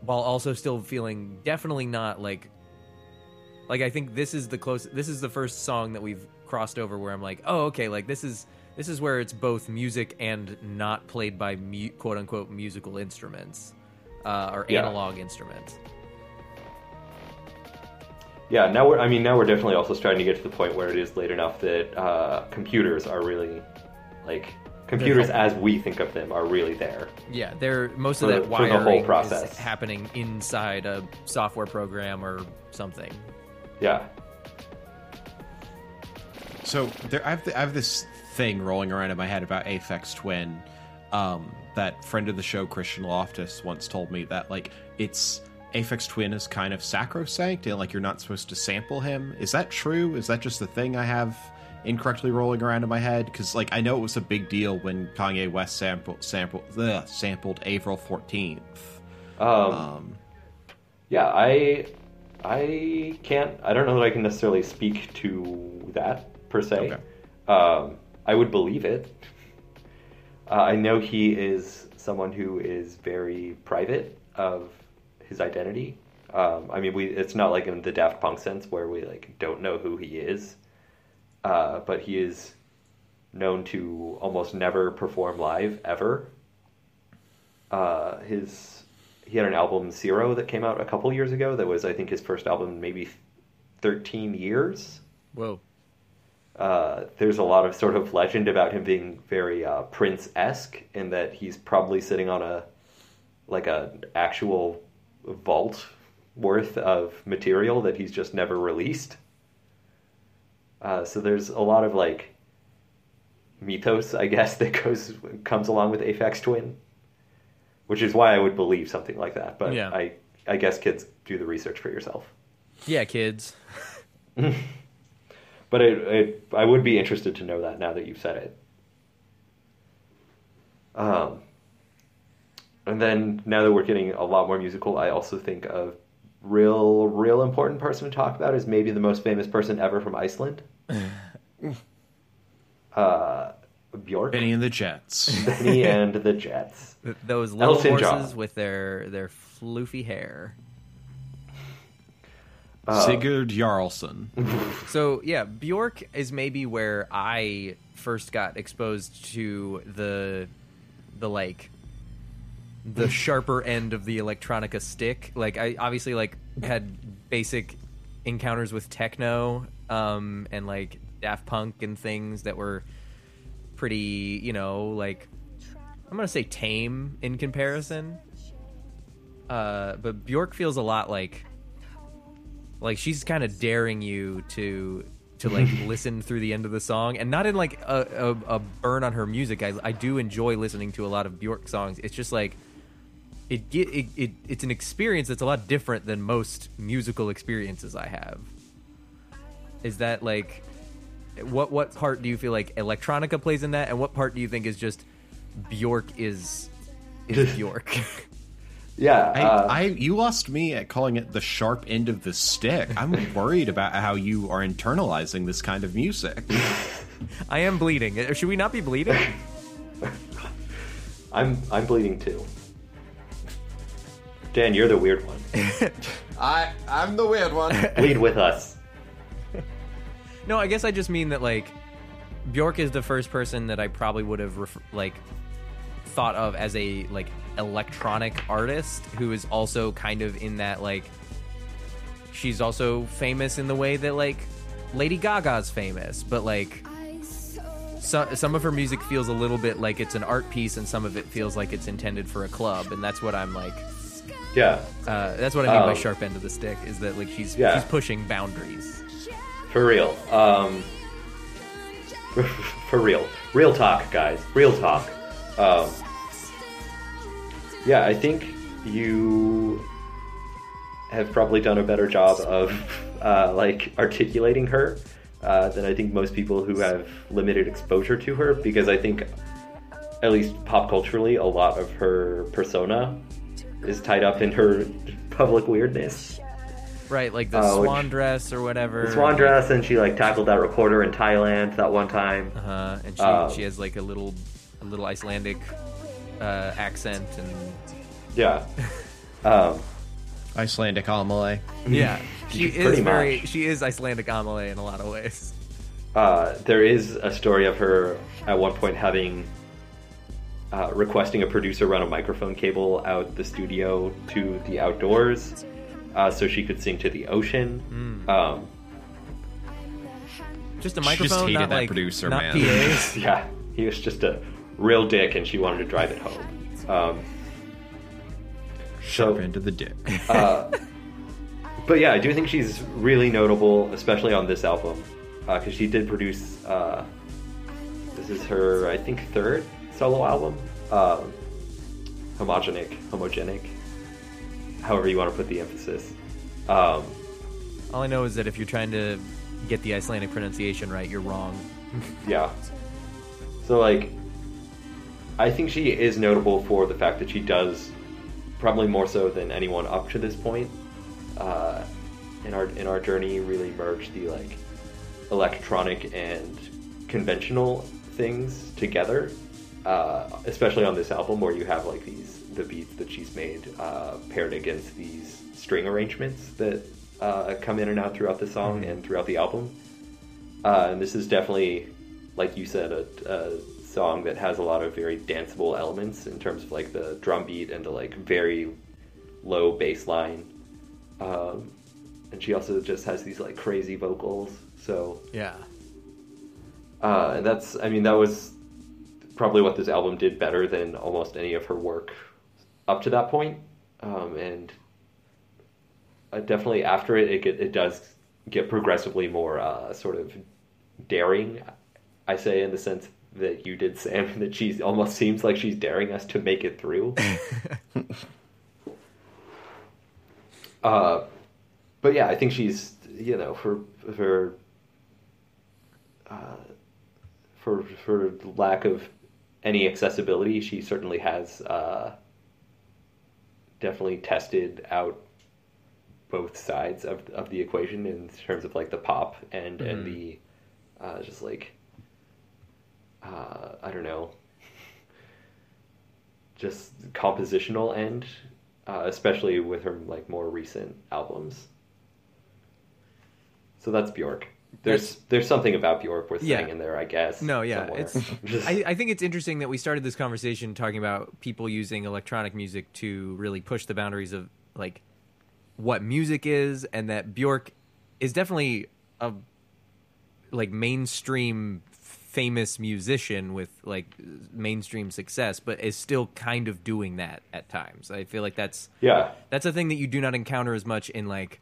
while also still feeling definitely not like. Like I think this is the close. This is the first song that we've crossed over where I'm like, oh, okay, like this is this is where it's both music and not played by mu- quote unquote musical instruments uh, or Yeah. analog instruments. Yeah, now we're. I mean, now we're definitely also starting to get to the point where it is late enough that uh, computers are really, like, computers as we think of them are really there. Yeah, they're most of For- that for the whole wiring process. is happening inside a software program or something. Yeah. So there, I have, I have this thing rolling around in my head about Aphex Twin. Um, that friend of the show, Christian Loftus, once told me that like it's Aphex Twin is kind of sacrosanct and like you're not supposed to sample him. Is that true? Is that just the thing I have incorrectly rolling around in my head? Because like I know it was a big deal when Kanye West sampled sampled ugh, sampled April fourteenth. Um, Um, yeah, I I can't. I don't know that I can necessarily speak to that per se. Okay. Um, I would believe it. Uh, I know he is someone who is very private of his identity. Um, I mean, we it's not like in the Daft Punk sense where we like don't know who he is, uh, but he is known to almost never perform live ever. Uh, his he had an album Syro that came out a couple years ago. That was I think his first album in maybe thirteen years. Whoa. Uh, there's a lot of sort of legend about him being very uh, Prince esque in that he's probably sitting on a like a actual vault worth of material that he's just never released. Uh, so there's a lot of like mythos, I guess, that goes comes along with Aphex Twin, which is why I would believe something like that. But Yeah. I I guess kids do the research for yourself. Yeah, kids. But it, it, I would be interested to know that now that you've said it. Um, and then now that we're getting a lot more musical, I also think a real, real important person to talk about is maybe the most famous person ever from Iceland. uh, Bjork, Benny and the Jets. Benny and the Jets. Those little Elton horses John. with their their floofy hair. Uh, Sigurd Jarlson. So yeah, Bjork is maybe where I first got exposed to the the like the sharper end of the electronica stick. Like I obviously like had basic encounters with techno um and like Daft Punk and things that were pretty, you know, like I'm to say tame in comparison. Uh but Bjork feels a lot like like she's kind of daring you to to like listen through the end of the song. And not in like a, a, a burn on her music I, I do enjoy listening to a lot of bjork songs. It's just like it, get, it, it it's an experience that's a lot different than most musical experiences i have. Is that like what what part do you feel like electronica plays in that and what part do you think is just bjork is is bjork Yeah, I, uh, I, you lost me at calling it the sharp end of the stick. I'm worried about how you are internalizing this kind of music. i am bleeding should we not be bleeding I'm I'm bleeding too. Dan, you're the weird one. I I'm the weird one. Bleed with us. No, I guess I just mean that like Bjork is the first person that I probably would have ref- like thought of as a like electronic artist who is also kind of in that like she's also famous in the way that like Lady Gaga's famous, but like so, some of her music feels a little bit like it's an art piece and some of it feels like it's intended for a club and that's what I'm like Yeah, uh, that's what I mean by Um, sharp end of the stick is that like she's Yeah. she's pushing boundaries. For real. Um, for real. Real talk, guys. Real talk. Um, yeah, I think you have probably done a better job of uh, like articulating her uh, than I think most people who have limited exposure to her because I think at least pop culturally a lot of her persona is tied up in her public weirdness. Right, like the Uh, swan dress or whatever. The swan dress and she like tackled that recorder in Thailand that one time. Uh-huh. and she Um, she has like a little a little Icelandic uh, accent and Yeah. Um, Icelandic Amelie. yeah, she is Pretty very much. she is Icelandic Amelie in a lot of ways. uh, there is a story of her at one point having uh, requesting a producer run a microphone cable out the studio to the outdoors uh, so she could sing to the ocean. Hmm. Um, Just a She just hated not that like producer, not man. PAs. yeah, he was just a real dick and she wanted to drive it home. Um, Sharp so, end of the dick. Uh, but yeah, I do think she's really notable, especially on this album. because she did produce. Uh, this is her, I think, third solo album. Um, homogenic, homogenic, however you want to put the emphasis. Um, All I know is that if you're trying to get the Icelandic pronunciation right, you're wrong. yeah. So like, I think she is notable for the fact that she does, probably more so than anyone up to this point, uh, in our in our journey, really merge the like electronic and conventional things together. Uh, especially on this album, where you have like these the beats that she's made uh, paired against these string arrangements that uh, come in and out throughout the song and throughout the album. Uh, and this is definitely, like you said, a, a song that has a lot of very danceable elements in terms of like the drum beat and the like very low bass line. Um, and she also just has these like crazy vocals. So Yeah. uh, and that's, I mean, that was probably what this album did better than almost any of her work up to that point. Um, and uh, definitely after it, it, get, it does get progressively more uh, sort of daring. I say in the sense that you did, Sam, that she almost seems like she's daring us to make it through. uh, but yeah, I think she's, you know, for for uh, for for lack of any accessibility, she certainly has uh, definitely tested out both sides of of the equation in terms of like the pop and and the uh, just like uh, I don't know, just compositional end, uh, especially with her like more recent albums. So that's Bjork. There's there's something about Bjork worth Yeah. saying in there, I guess. No, yeah, somewhere. it's. I, I think it's interesting that we started this conversation talking about people using electronic music to really push the boundaries of like what music is, and that Bjork is definitely a like mainstream famous musician with like mainstream success, but is still kind of doing that at times. I feel like that's yeah, that's a thing that you do not encounter as much in like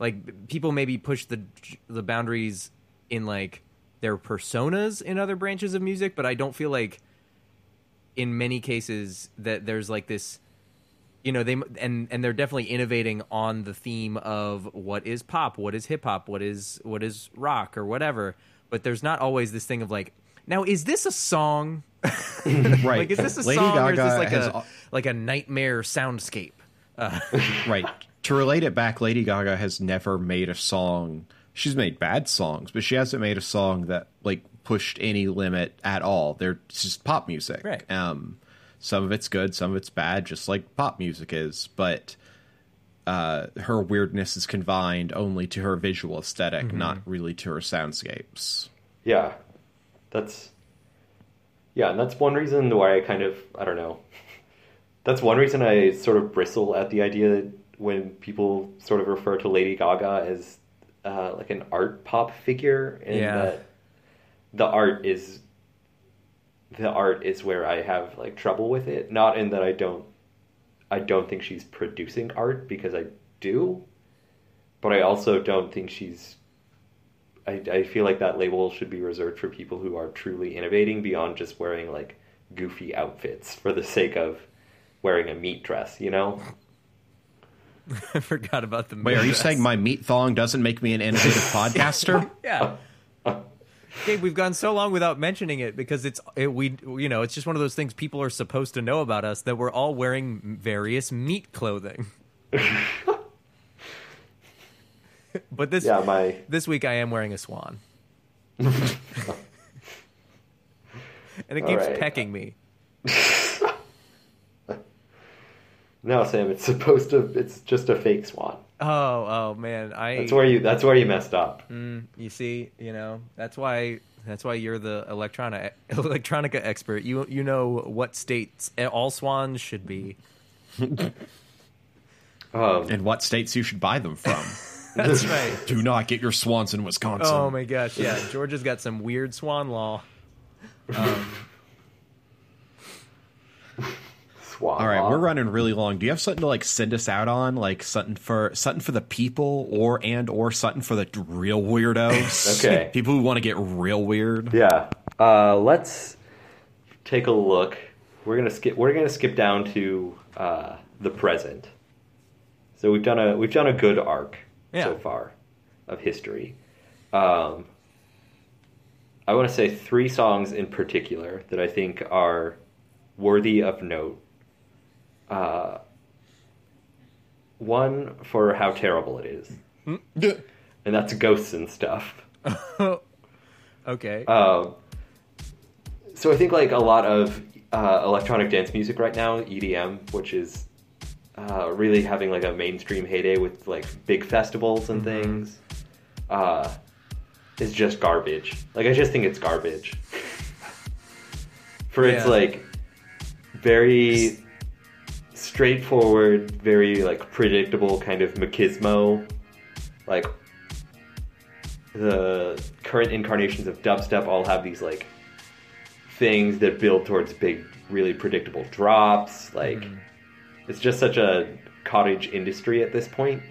like people maybe push the the boundaries in like their personas in other branches of music but i don't feel like in many cases that there's like this you know they and and they're definitely innovating on the theme of what is pop what is hip hop what is what is rock or whatever but there's not always this thing of like now is this a song right. like is this a Lady song or is Gaga this like a like a nightmare soundscape uh, right. To relate it back, Lady Gaga has never made a song. She's made bad songs, but she hasn't made a song that like pushed any limit at all. They're just pop music. Right. Um, some of it's good, some of it's bad, just like pop music is. But uh, her weirdness is confined only to her visual esthetic not really to her soundscapes. yeah, that's yeah, and that's one reason why I kind of I don't know. That's one reason I sort of bristle at the idea that when people sort of refer to Lady Gaga as uh, like an art pop figure, and Yeah. that the art is the art is where I have like trouble with it. Not in that I don't I don't think she's producing art because I do, but I also don't think she's I, I feel like that label should be reserved for people who are truly innovating beyond just wearing like goofy outfits for the sake of wearing a meat dress, you know? i forgot about the Wait, are you saying my meat thong doesn't make me an innovative podcaster? Yeah. Gabe, we've gone so long without mentioning it because it's it, we you know it's just one of those things people are supposed to know about us that we're all wearing various meat clothing. but this Yeah, my this week I am wearing a swan, and it All keeps right. pecking me. No, Sam. It's supposed to. It's just a fake swan. Oh oh man, I That's where you. That's where you messed up. Mm, you see, you know that's why that's why you're the electronic electronica expert. You you know what states all swans should be. Um, and what states you should buy them from. That's right. Do not get your swans in Wisconsin. Oh my gosh, yeah. Georgia's got some weird swan law. Um, All right, we're running really long. Do you have something to like send us out on, like something for something for the people, or and or something for the real weirdos? Okay. people who want to get real weird. Yeah. Uh, let's take a look. We're gonna skip. We're gonna skip down to uh, the present. So we've done a we've done a good arc Yeah. so far of history. Um, I want to say three songs in particular that I think are worthy of note. Uh, one for how terrible it is, and that's ghosts and stuff. Okay. Um, so I think like a lot of uh, electronic dance music right now, EDM, which is uh, really having like a mainstream heyday with like big festivals and things, uh, is just garbage. Like I just think it's garbage. For its like very straightforward, very like predictable kind of machismo, like the current incarnations of dubstep all have these like things that build towards big, really predictable drops. Like mm-hmm. it's just such a cottage industry at this point.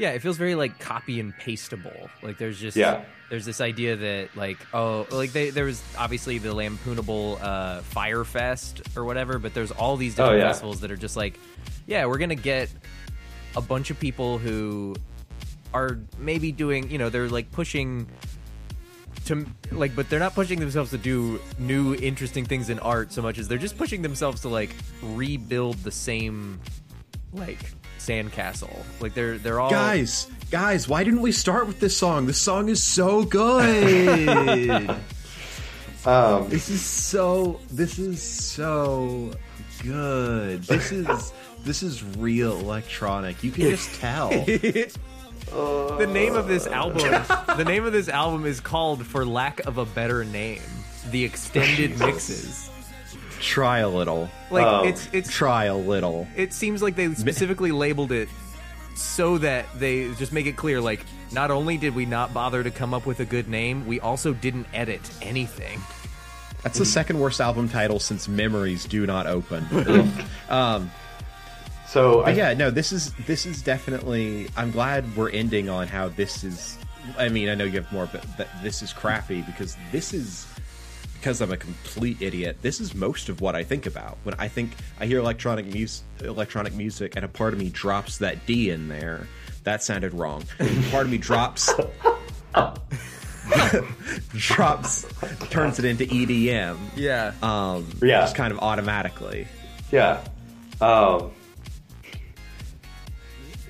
Yeah, it feels very like copy and pastable. Like there's just Yeah. there's this idea that like oh like they there was obviously the lampoonable uh, Fyre Fest or whatever, but there's all these different Oh, yeah. festivals that are just like yeah we're gonna get a bunch of people who are maybe doing you know they're like pushing to like but they're not pushing themselves to do new interesting things in art so much as they're just pushing themselves to like rebuild the same like sandcastle like they're they're all Guys, guys, why didn't we start with this song? This song is so good. Um, this is so. This is so good. This is this is real electronic. You can just tell. the name of this album the name of this album is called for lack of a better name the extended mixes Try a little. like Oh. it's it's Try a little. it seems like they specifically labeled it so that they just make it clear like not only did we not bother to come up with a good name we also didn't edit anything That's the second worst album title since Memories Do Not Open. um, so I, but yeah, no, this is this is definitely. I'm glad we're ending on how this is. I mean, I know you have more, but that this is crappy because this is because I'm a complete idiot. This is most of what I think about when I think I hear electronic music. Electronic music, and a part of me drops that D in there. That sounded wrong. part of me drops. drops turns it into EDM yeah um Yeah. just kind of automatically Yeah. Um,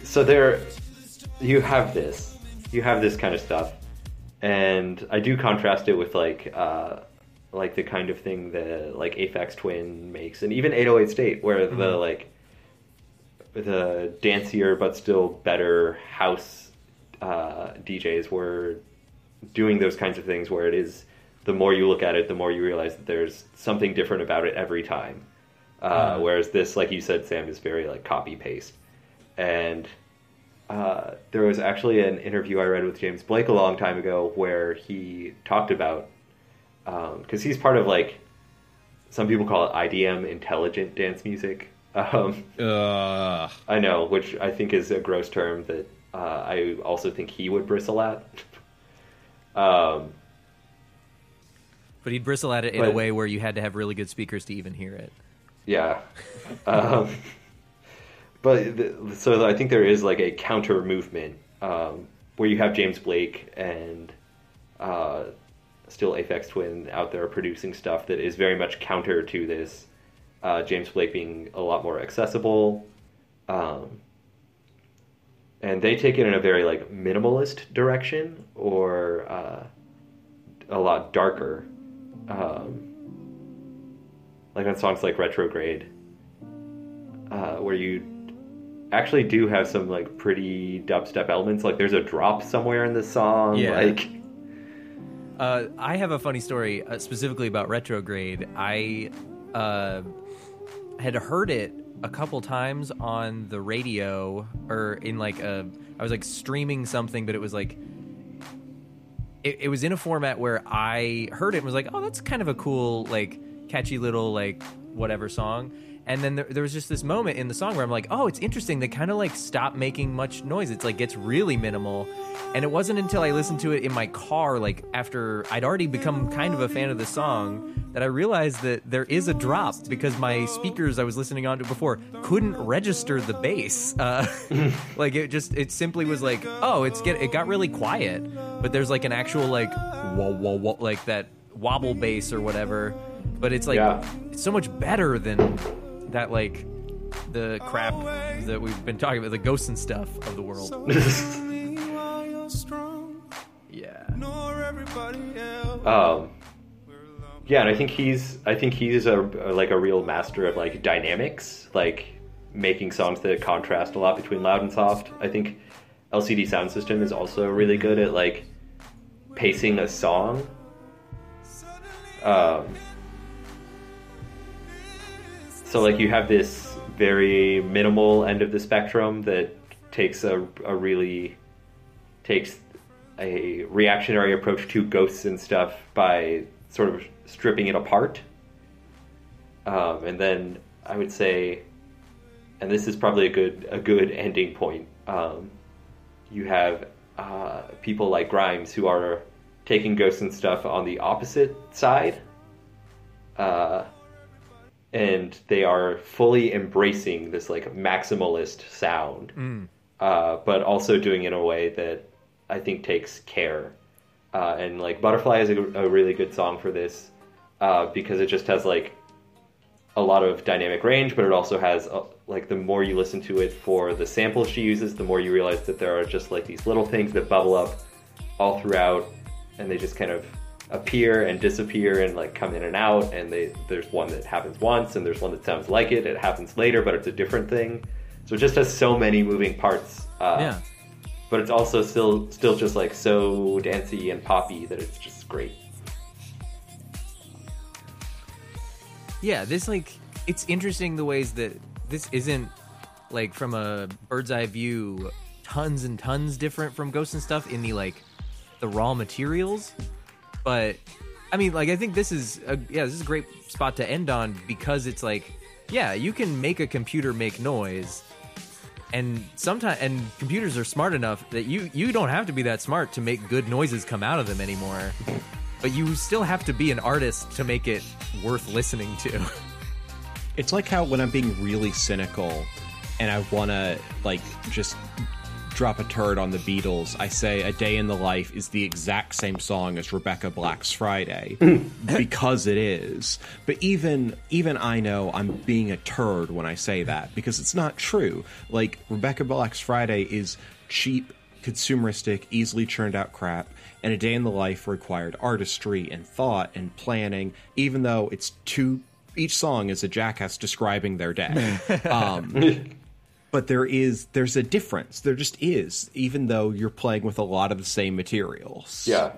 so there, you have this, you have this kind of stuff, and I do contrast it with like, uh, like the kind of thing that like Aphex Twin makes, and even 808 State, where the like, the dancier but still better house uh, DJs were doing those kinds of things, where it is the more you look at it, the more you realize that there's something different about it every time. Uh, Whereas this, like you said, Sam, is very like copy paste. And uh, there was actually an interview I read with James Blake a long time ago where he talked about because he's part of like some people call it IDM, intelligent dance music. Um, Ugh. I know, which I think is a gross term that uh, I also think he would bristle at. um, but he'd bristle at it in a way where you had to have really good speakers to even hear it Yeah. um, but th so I think there is like a counter movement um, where you have James Blake and uh, still Aphex Twin out there producing stuff that is very much counter to this. Uh, James Blake being a lot more accessible, um, and they take it in a very like minimalist direction or uh, a lot darker. Um, like on songs like Retrograde, uh, where you actually do have some like pretty dubstep elements. Like there's a drop somewhere in the song. Yeah. Like Uh, I have a funny story uh, specifically about retrograde. I uh, had heard it a couple times on the radio or in like a. I was like streaming something, but it was like. It, it was in a format where I heard it and was like, oh, that's kind of a cool, like, catchy little, like, whatever song. And then there, there was just this moment in the song where I'm like, oh, it's interesting. They kind of like stop making much noise. It's like gets really minimal. And it wasn't until I listened to it in my car, like after I'd already become kind of a fan of the song, that I realized that there is a drop because my speakers I was listening on to before couldn't register the bass. Uh, like it just, it simply was like, oh, it's get, it got really quiet, but there's like an actual like whoa whoa whoa like that wobble bass or whatever. But it's like Yeah. it's so much better than that like the crap that we've been talking about, the ghosts and stuff of the world. Yeah. Um, yeah, and I think he's I think he's a like a real master of like dynamics, like making songs that contrast a lot between loud and soft. I think LCD Soundsystem is also really good at like pacing a song. Um, so like you have this very minimal end of the spectrum that takes a, a really takes a reactionary approach to ghosts and stuff by sort of stripping it apart. Um, and then I would say, and this is probably a good a good ending point. Um, you have uh, people like Grimes who are taking ghosts and stuff on the opposite side, uh, and they are fully embracing this like maximalist sound, uh, but also doing it in a way that I think takes care. Uh, and like Butterfly is a, a really good song for this uh, because it just has like a lot of dynamic range, but it also has uh, like the more you listen to it for the samples she uses, the more you realize that there are just like these little things that bubble up all throughout, and they just kind of appear and disappear and like come in and out. And they there's one that happens once, and there's one that sounds like it. It happens later, but it's a different thing. So it just has so many moving parts. Uh, Yeah. but it's also still still just like so dancey and poppy that it's just great. Yeah, this like it's interesting the ways that this isn't like from a bird's eye view tons and tons different from Ghosts and stuff in the like the raw materials. But I mean like I think this is a yeah, this is a great spot to end on because it's like yeah, you can make a computer make noise and sometimes and computers are smart enough that you you don't have to be that smart to make good noises come out of them anymore. But you still have to be an artist to make it worth listening to. It's like how when I'm being really cynical and I want to like just drop a turd on the Beatles, I say "A Day in the Life" is the exact same song as Rebecca Black's "Friday" because it is. But even even I know I'm being a turd when I say that because it's not true. Like Rebecca Black's "Friday" is cheap, consumeristic, easily churned out crap. And a day in the life required artistry and thought and planning, even though it's two each song is a jackass describing their day. Um, but there is there's a difference. There just is, even though you're playing with a lot of the same materials. Yeah.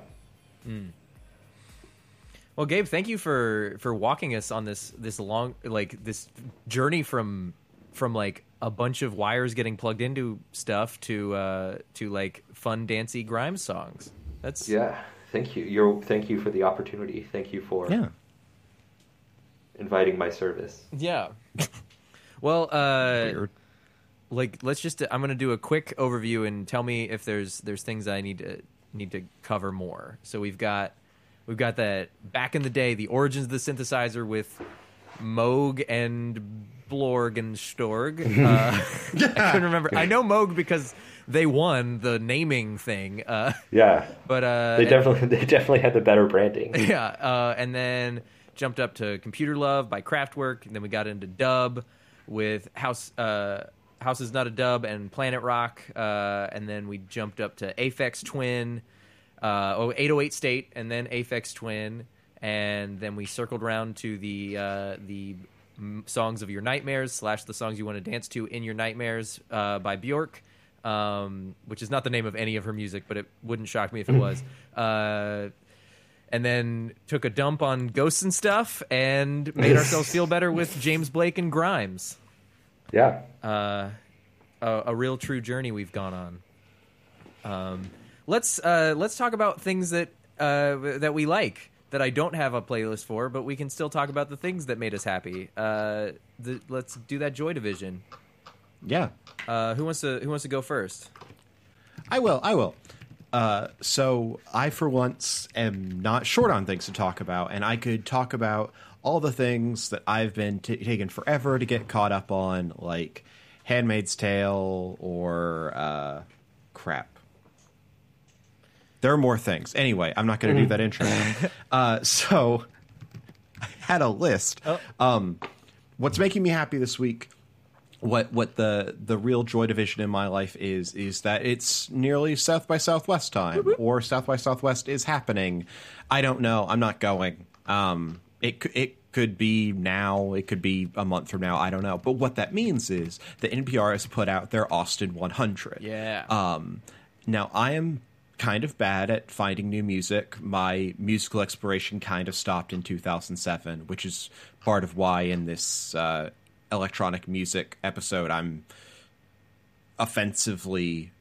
Well, Gabe, thank you for for walking us on this this long like this journey from from like a bunch of wires getting plugged into stuff to uh to like fun dancey grime songs. That's Yeah. Thank you. You're thank you for the opportunity. Thank you for Yeah. inviting my service. yeah. well, uh Weird. Like let's just I'm going to do a quick overview and tell me if there's there's things I need to need to cover more. So we've got we've got that back in the day the origins of the synthesizer with Moog and Blorg and Storg. Uh, I couldn't remember. I know Moog because they won the naming thing. Uh, Yeah. but uh, They definitely they definitely had the better branding. yeah, uh, and then jumped up to Computer Love by Kraftwerk, and then we got into Dub with House uh, House is not a dub and Planet Rock, uh, and then we jumped up to Aphex Twin, uh, oh 808 State, and then Aphex Twin, and then we circled around to the uh, the songs of your nightmares slash the songs you want to dance to in your nightmares uh, by Bjork. Um, which is not the name of any of her music, but it wouldn't shock me if it was. Uh, and then took a dump on ghosts and stuff and made ourselves feel better with James Blake and Grimes. Yeah. Uh, a, a real true journey we've gone on. Um, let's uh, let's talk about things that uh, that we like. that I don't have a playlist for, but we can still talk about the things that made us happy. Uh, the, let's do that Joy Division. Yeah, Uh, who wants to Who wants to go first? I will. I will. Uh, so I, for once, am not short on things to talk about, and I could talk about all the things that I've been t- taking forever to get caught up on, like *Handmaid's Tale* or uh, crap. There are more things. Anyway, I'm not going to do that intro. Uh, so I had a list. Um, what's making me happy this week? What what the the real joy division in my life is is that it's nearly South by Southwest time or South by Southwest is happening. I don't know. I'm not going. Um, it it could be now. It could be a month from now. I don't know. But what that means is that NPR has put out their Austin 100. Yeah. Um, now I am kind of bad at finding new music. My musical exploration kind of stopped in 2007, which is part of why in this uh, electronic music episode I'm offensively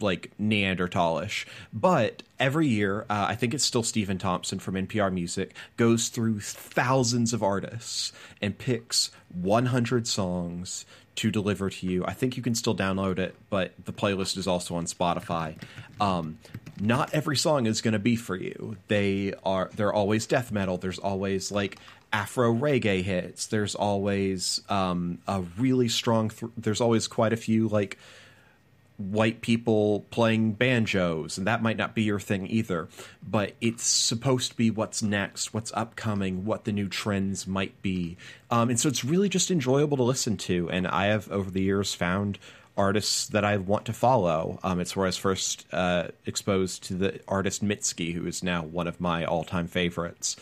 like Neanderthalish. But every year, uh, I think it's still Stephen Thompson from NPR Music goes through thousands of artists and picks 100 songs to deliver to you. I think you can still download it, but the playlist is also on Spotify. Um, not every song is going to be for you. They are they're always death metal. There's always like Afro reggae hits. There's always um, a really strong. Th- there's always quite a few like white people playing banjos, and that might not be your thing either. But it's supposed to be what's next, what's upcoming, what the new trends might be. Um, and so it's really just enjoyable to listen to. And I have, over the years, found artists that I want to follow. Um, it's where I was first uh, exposed to the artist Mitski, who is now one of my all time favorites.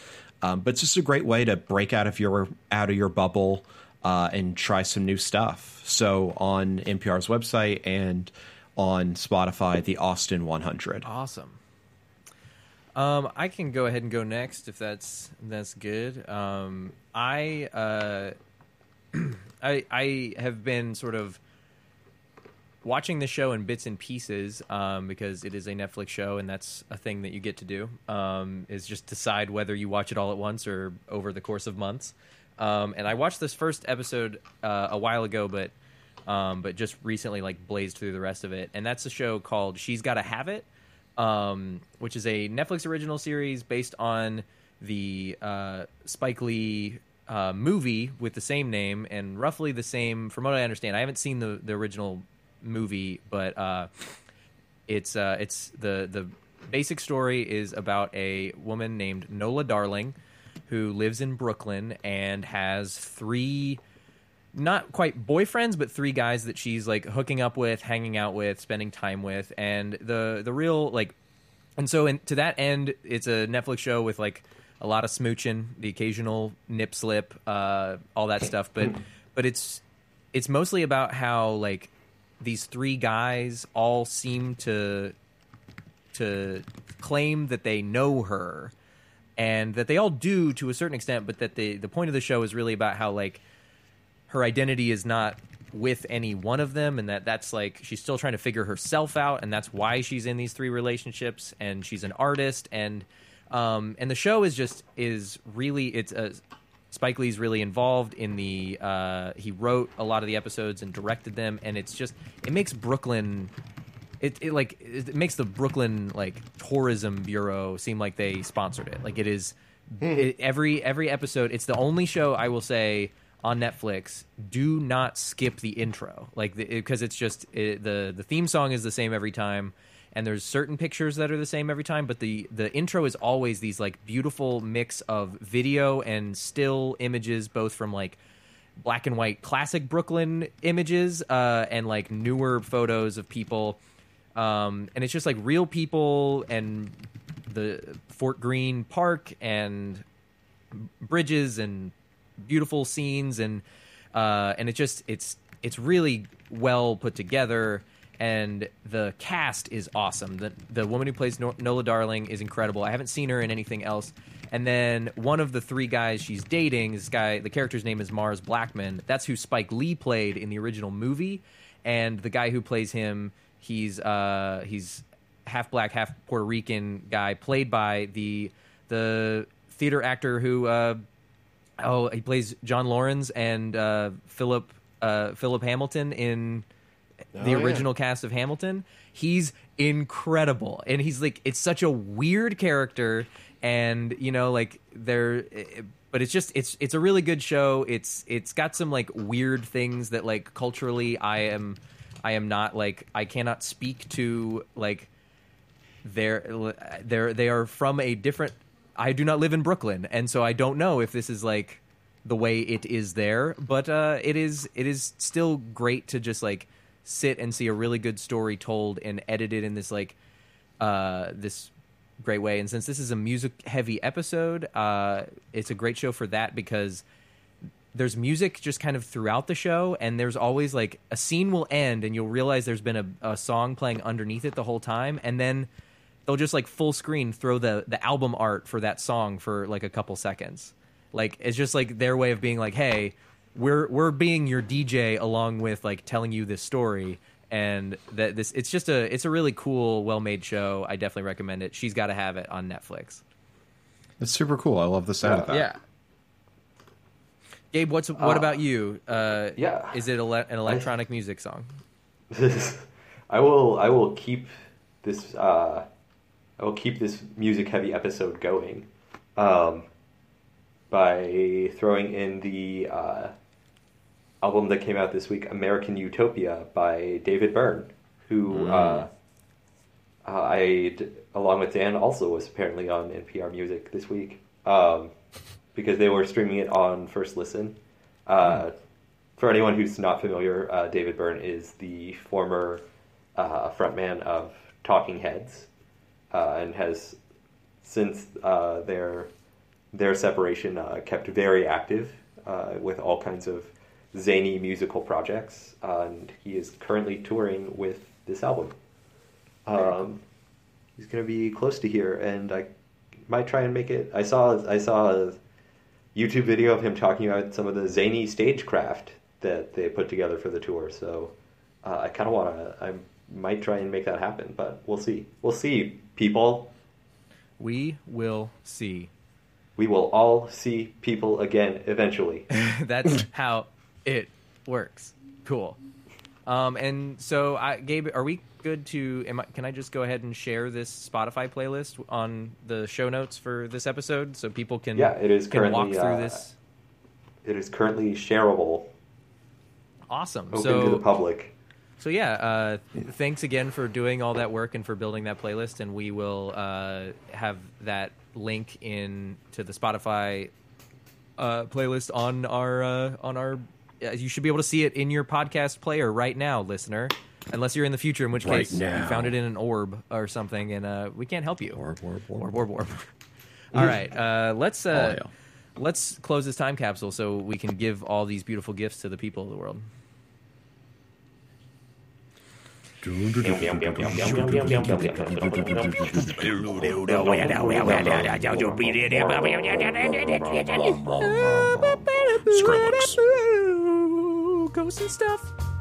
Um, but it's just a great way to break out of your out of your bubble uh, and try some new stuff. So on NPR's website and on Spotify, the Austin 100. Awesome. Um, I can go ahead and go next if that's that's good. Um, I uh, I I have been sort of watching the show in bits and pieces um, because it is a Netflix show and that's a thing that you get to do um, is just decide whether you watch it all at once or over the course of months. Um, and I watched this first episode uh, a while ago, but um, but just recently like blazed through the rest of it. And that's a show called She's Gotta Have It, um, which is a Netflix original series based on the uh, Spike Lee uh, movie with the same name and roughly the same. From what I understand, I haven't seen the the original movie, but uh, it's uh, it's the the basic story is about a woman named Nola Darling who lives in Brooklyn and has three not quite boyfriends, but three guys that she's like hooking up with, hanging out with, spending time with, and the the real like, and so in, to that end, it's a Netflix show with like a lot of smooching, the occasional nip slip, uh, all that stuff, but but it's it's mostly about how like these three guys all seem to to claim that they know her and that they all do to a certain extent but that the the point of the show is really about how like her identity is not with any one of them and that that's like she's still trying to figure herself out and that's why she's in these three relationships and she's an artist and um and the show is just is really it's a Spike Lee's really involved in the uh he wrote a lot of the episodes and directed them and it's just it makes Brooklyn it, it like it makes the Brooklyn like tourism bureau seem like they sponsored it. Like it is it, every every episode. It's the only show I will say on Netflix. Do not skip the intro, like because it's just the the theme song is the same every time, and there's certain pictures that are the same every time. But the the intro is always these like beautiful mix of video and still images, both from like black and white classic Brooklyn images uh, and like newer photos of people. Um, and it's just like real people and the Fort Greene Park and bridges and beautiful scenes and uh, and it just it's it's really well put together and the cast is awesome. The the woman who plays Nola Darling is incredible. I haven't seen her in anything else. And then one of the three guys she's dating, this guy, the character's name is Mars Blackman. That's who Spike Lee played in the original movie. And the guy who plays him, he's uh, he's half black, half Puerto Rican guy, played by the the theater actor who uh, oh he plays John Laurens and uh, Philip uh, Philip Hamilton in the Oh, yeah. original cast of Hamilton. He's incredible, and he's like it's such a weird character, and you know like they're. But it's just it's it's a really good show. It's it's got some like weird things that like culturally I am I am not like I cannot speak to like they're they're they are from a different I do not live in Brooklyn and so I don't know if this is like the way it is there but uh it is it is still great to just like sit and see a really good story told and edited in this like uh this great way. And since this is a music heavy episode uh it's a great show for that because there's music just kind of throughout the show and there's always like a scene will end and you'll realize there's been a, a song playing underneath it the whole time. And then they'll just like full screen throw the the album art for that song for like a couple seconds. Like it's just like their way of being like hey we're we're being your dj along with like telling you this story. And that this it's just a it's a really cool well made show. I definitely recommend it. She's got to have it on netflix. It's super cool. I love the sound of that. yeah. Gabe what's what Uh, about you? Uh yeah. is it ele- an electronic music song? I will I will keep this uh, I will keep this music heavy episode going um, by throwing in the uh, album that came out this week, American Utopia by David Byrne, who uh, uh, I along with Dan also was apparently on NPR Music this week um, because they were streaming it on First Listen. Uh, for anyone who's not familiar, uh, David Byrne is the former uh, frontman of Talking Heads, uh, and has since uh, their their separation uh, kept very active uh, with all kinds of zany musical projects, and he is currently touring with this album. Um, he's going to be close to here, and I might try and make it. I saw I saw a YouTube video of him talking about some of the zany stagecraft that they put together for the tour. So uh, I kind of want to. I might try and make that happen, but we'll see. We'll see, people. we will see We will all see people again eventually. That's how it works. Cool. Um, and so, I, Gabe, are we good to? Am I, can I just go ahead and share this Spotify playlist on the show notes for this episode so people can Yeah, it is can walk through uh, this? it is currently shareable, Awesome. open so to the public. So yeah, uh, thanks again for doing all that work and for building that playlist. And we will uh, have that link in to the Spotify uh, playlist on our uh, on our. Uh, you should be able to see it in your podcast player right now, listener. Unless you're in the future, in which Right case you found it in an orb or something, and uh, we can't help you. Orb, orb, orb. orb, orb, orb. all right, uh, let's uh, Oh, yeah. let's close this time capsule so we can give all these beautiful gifts to the people of the world. Ghosts and stuff.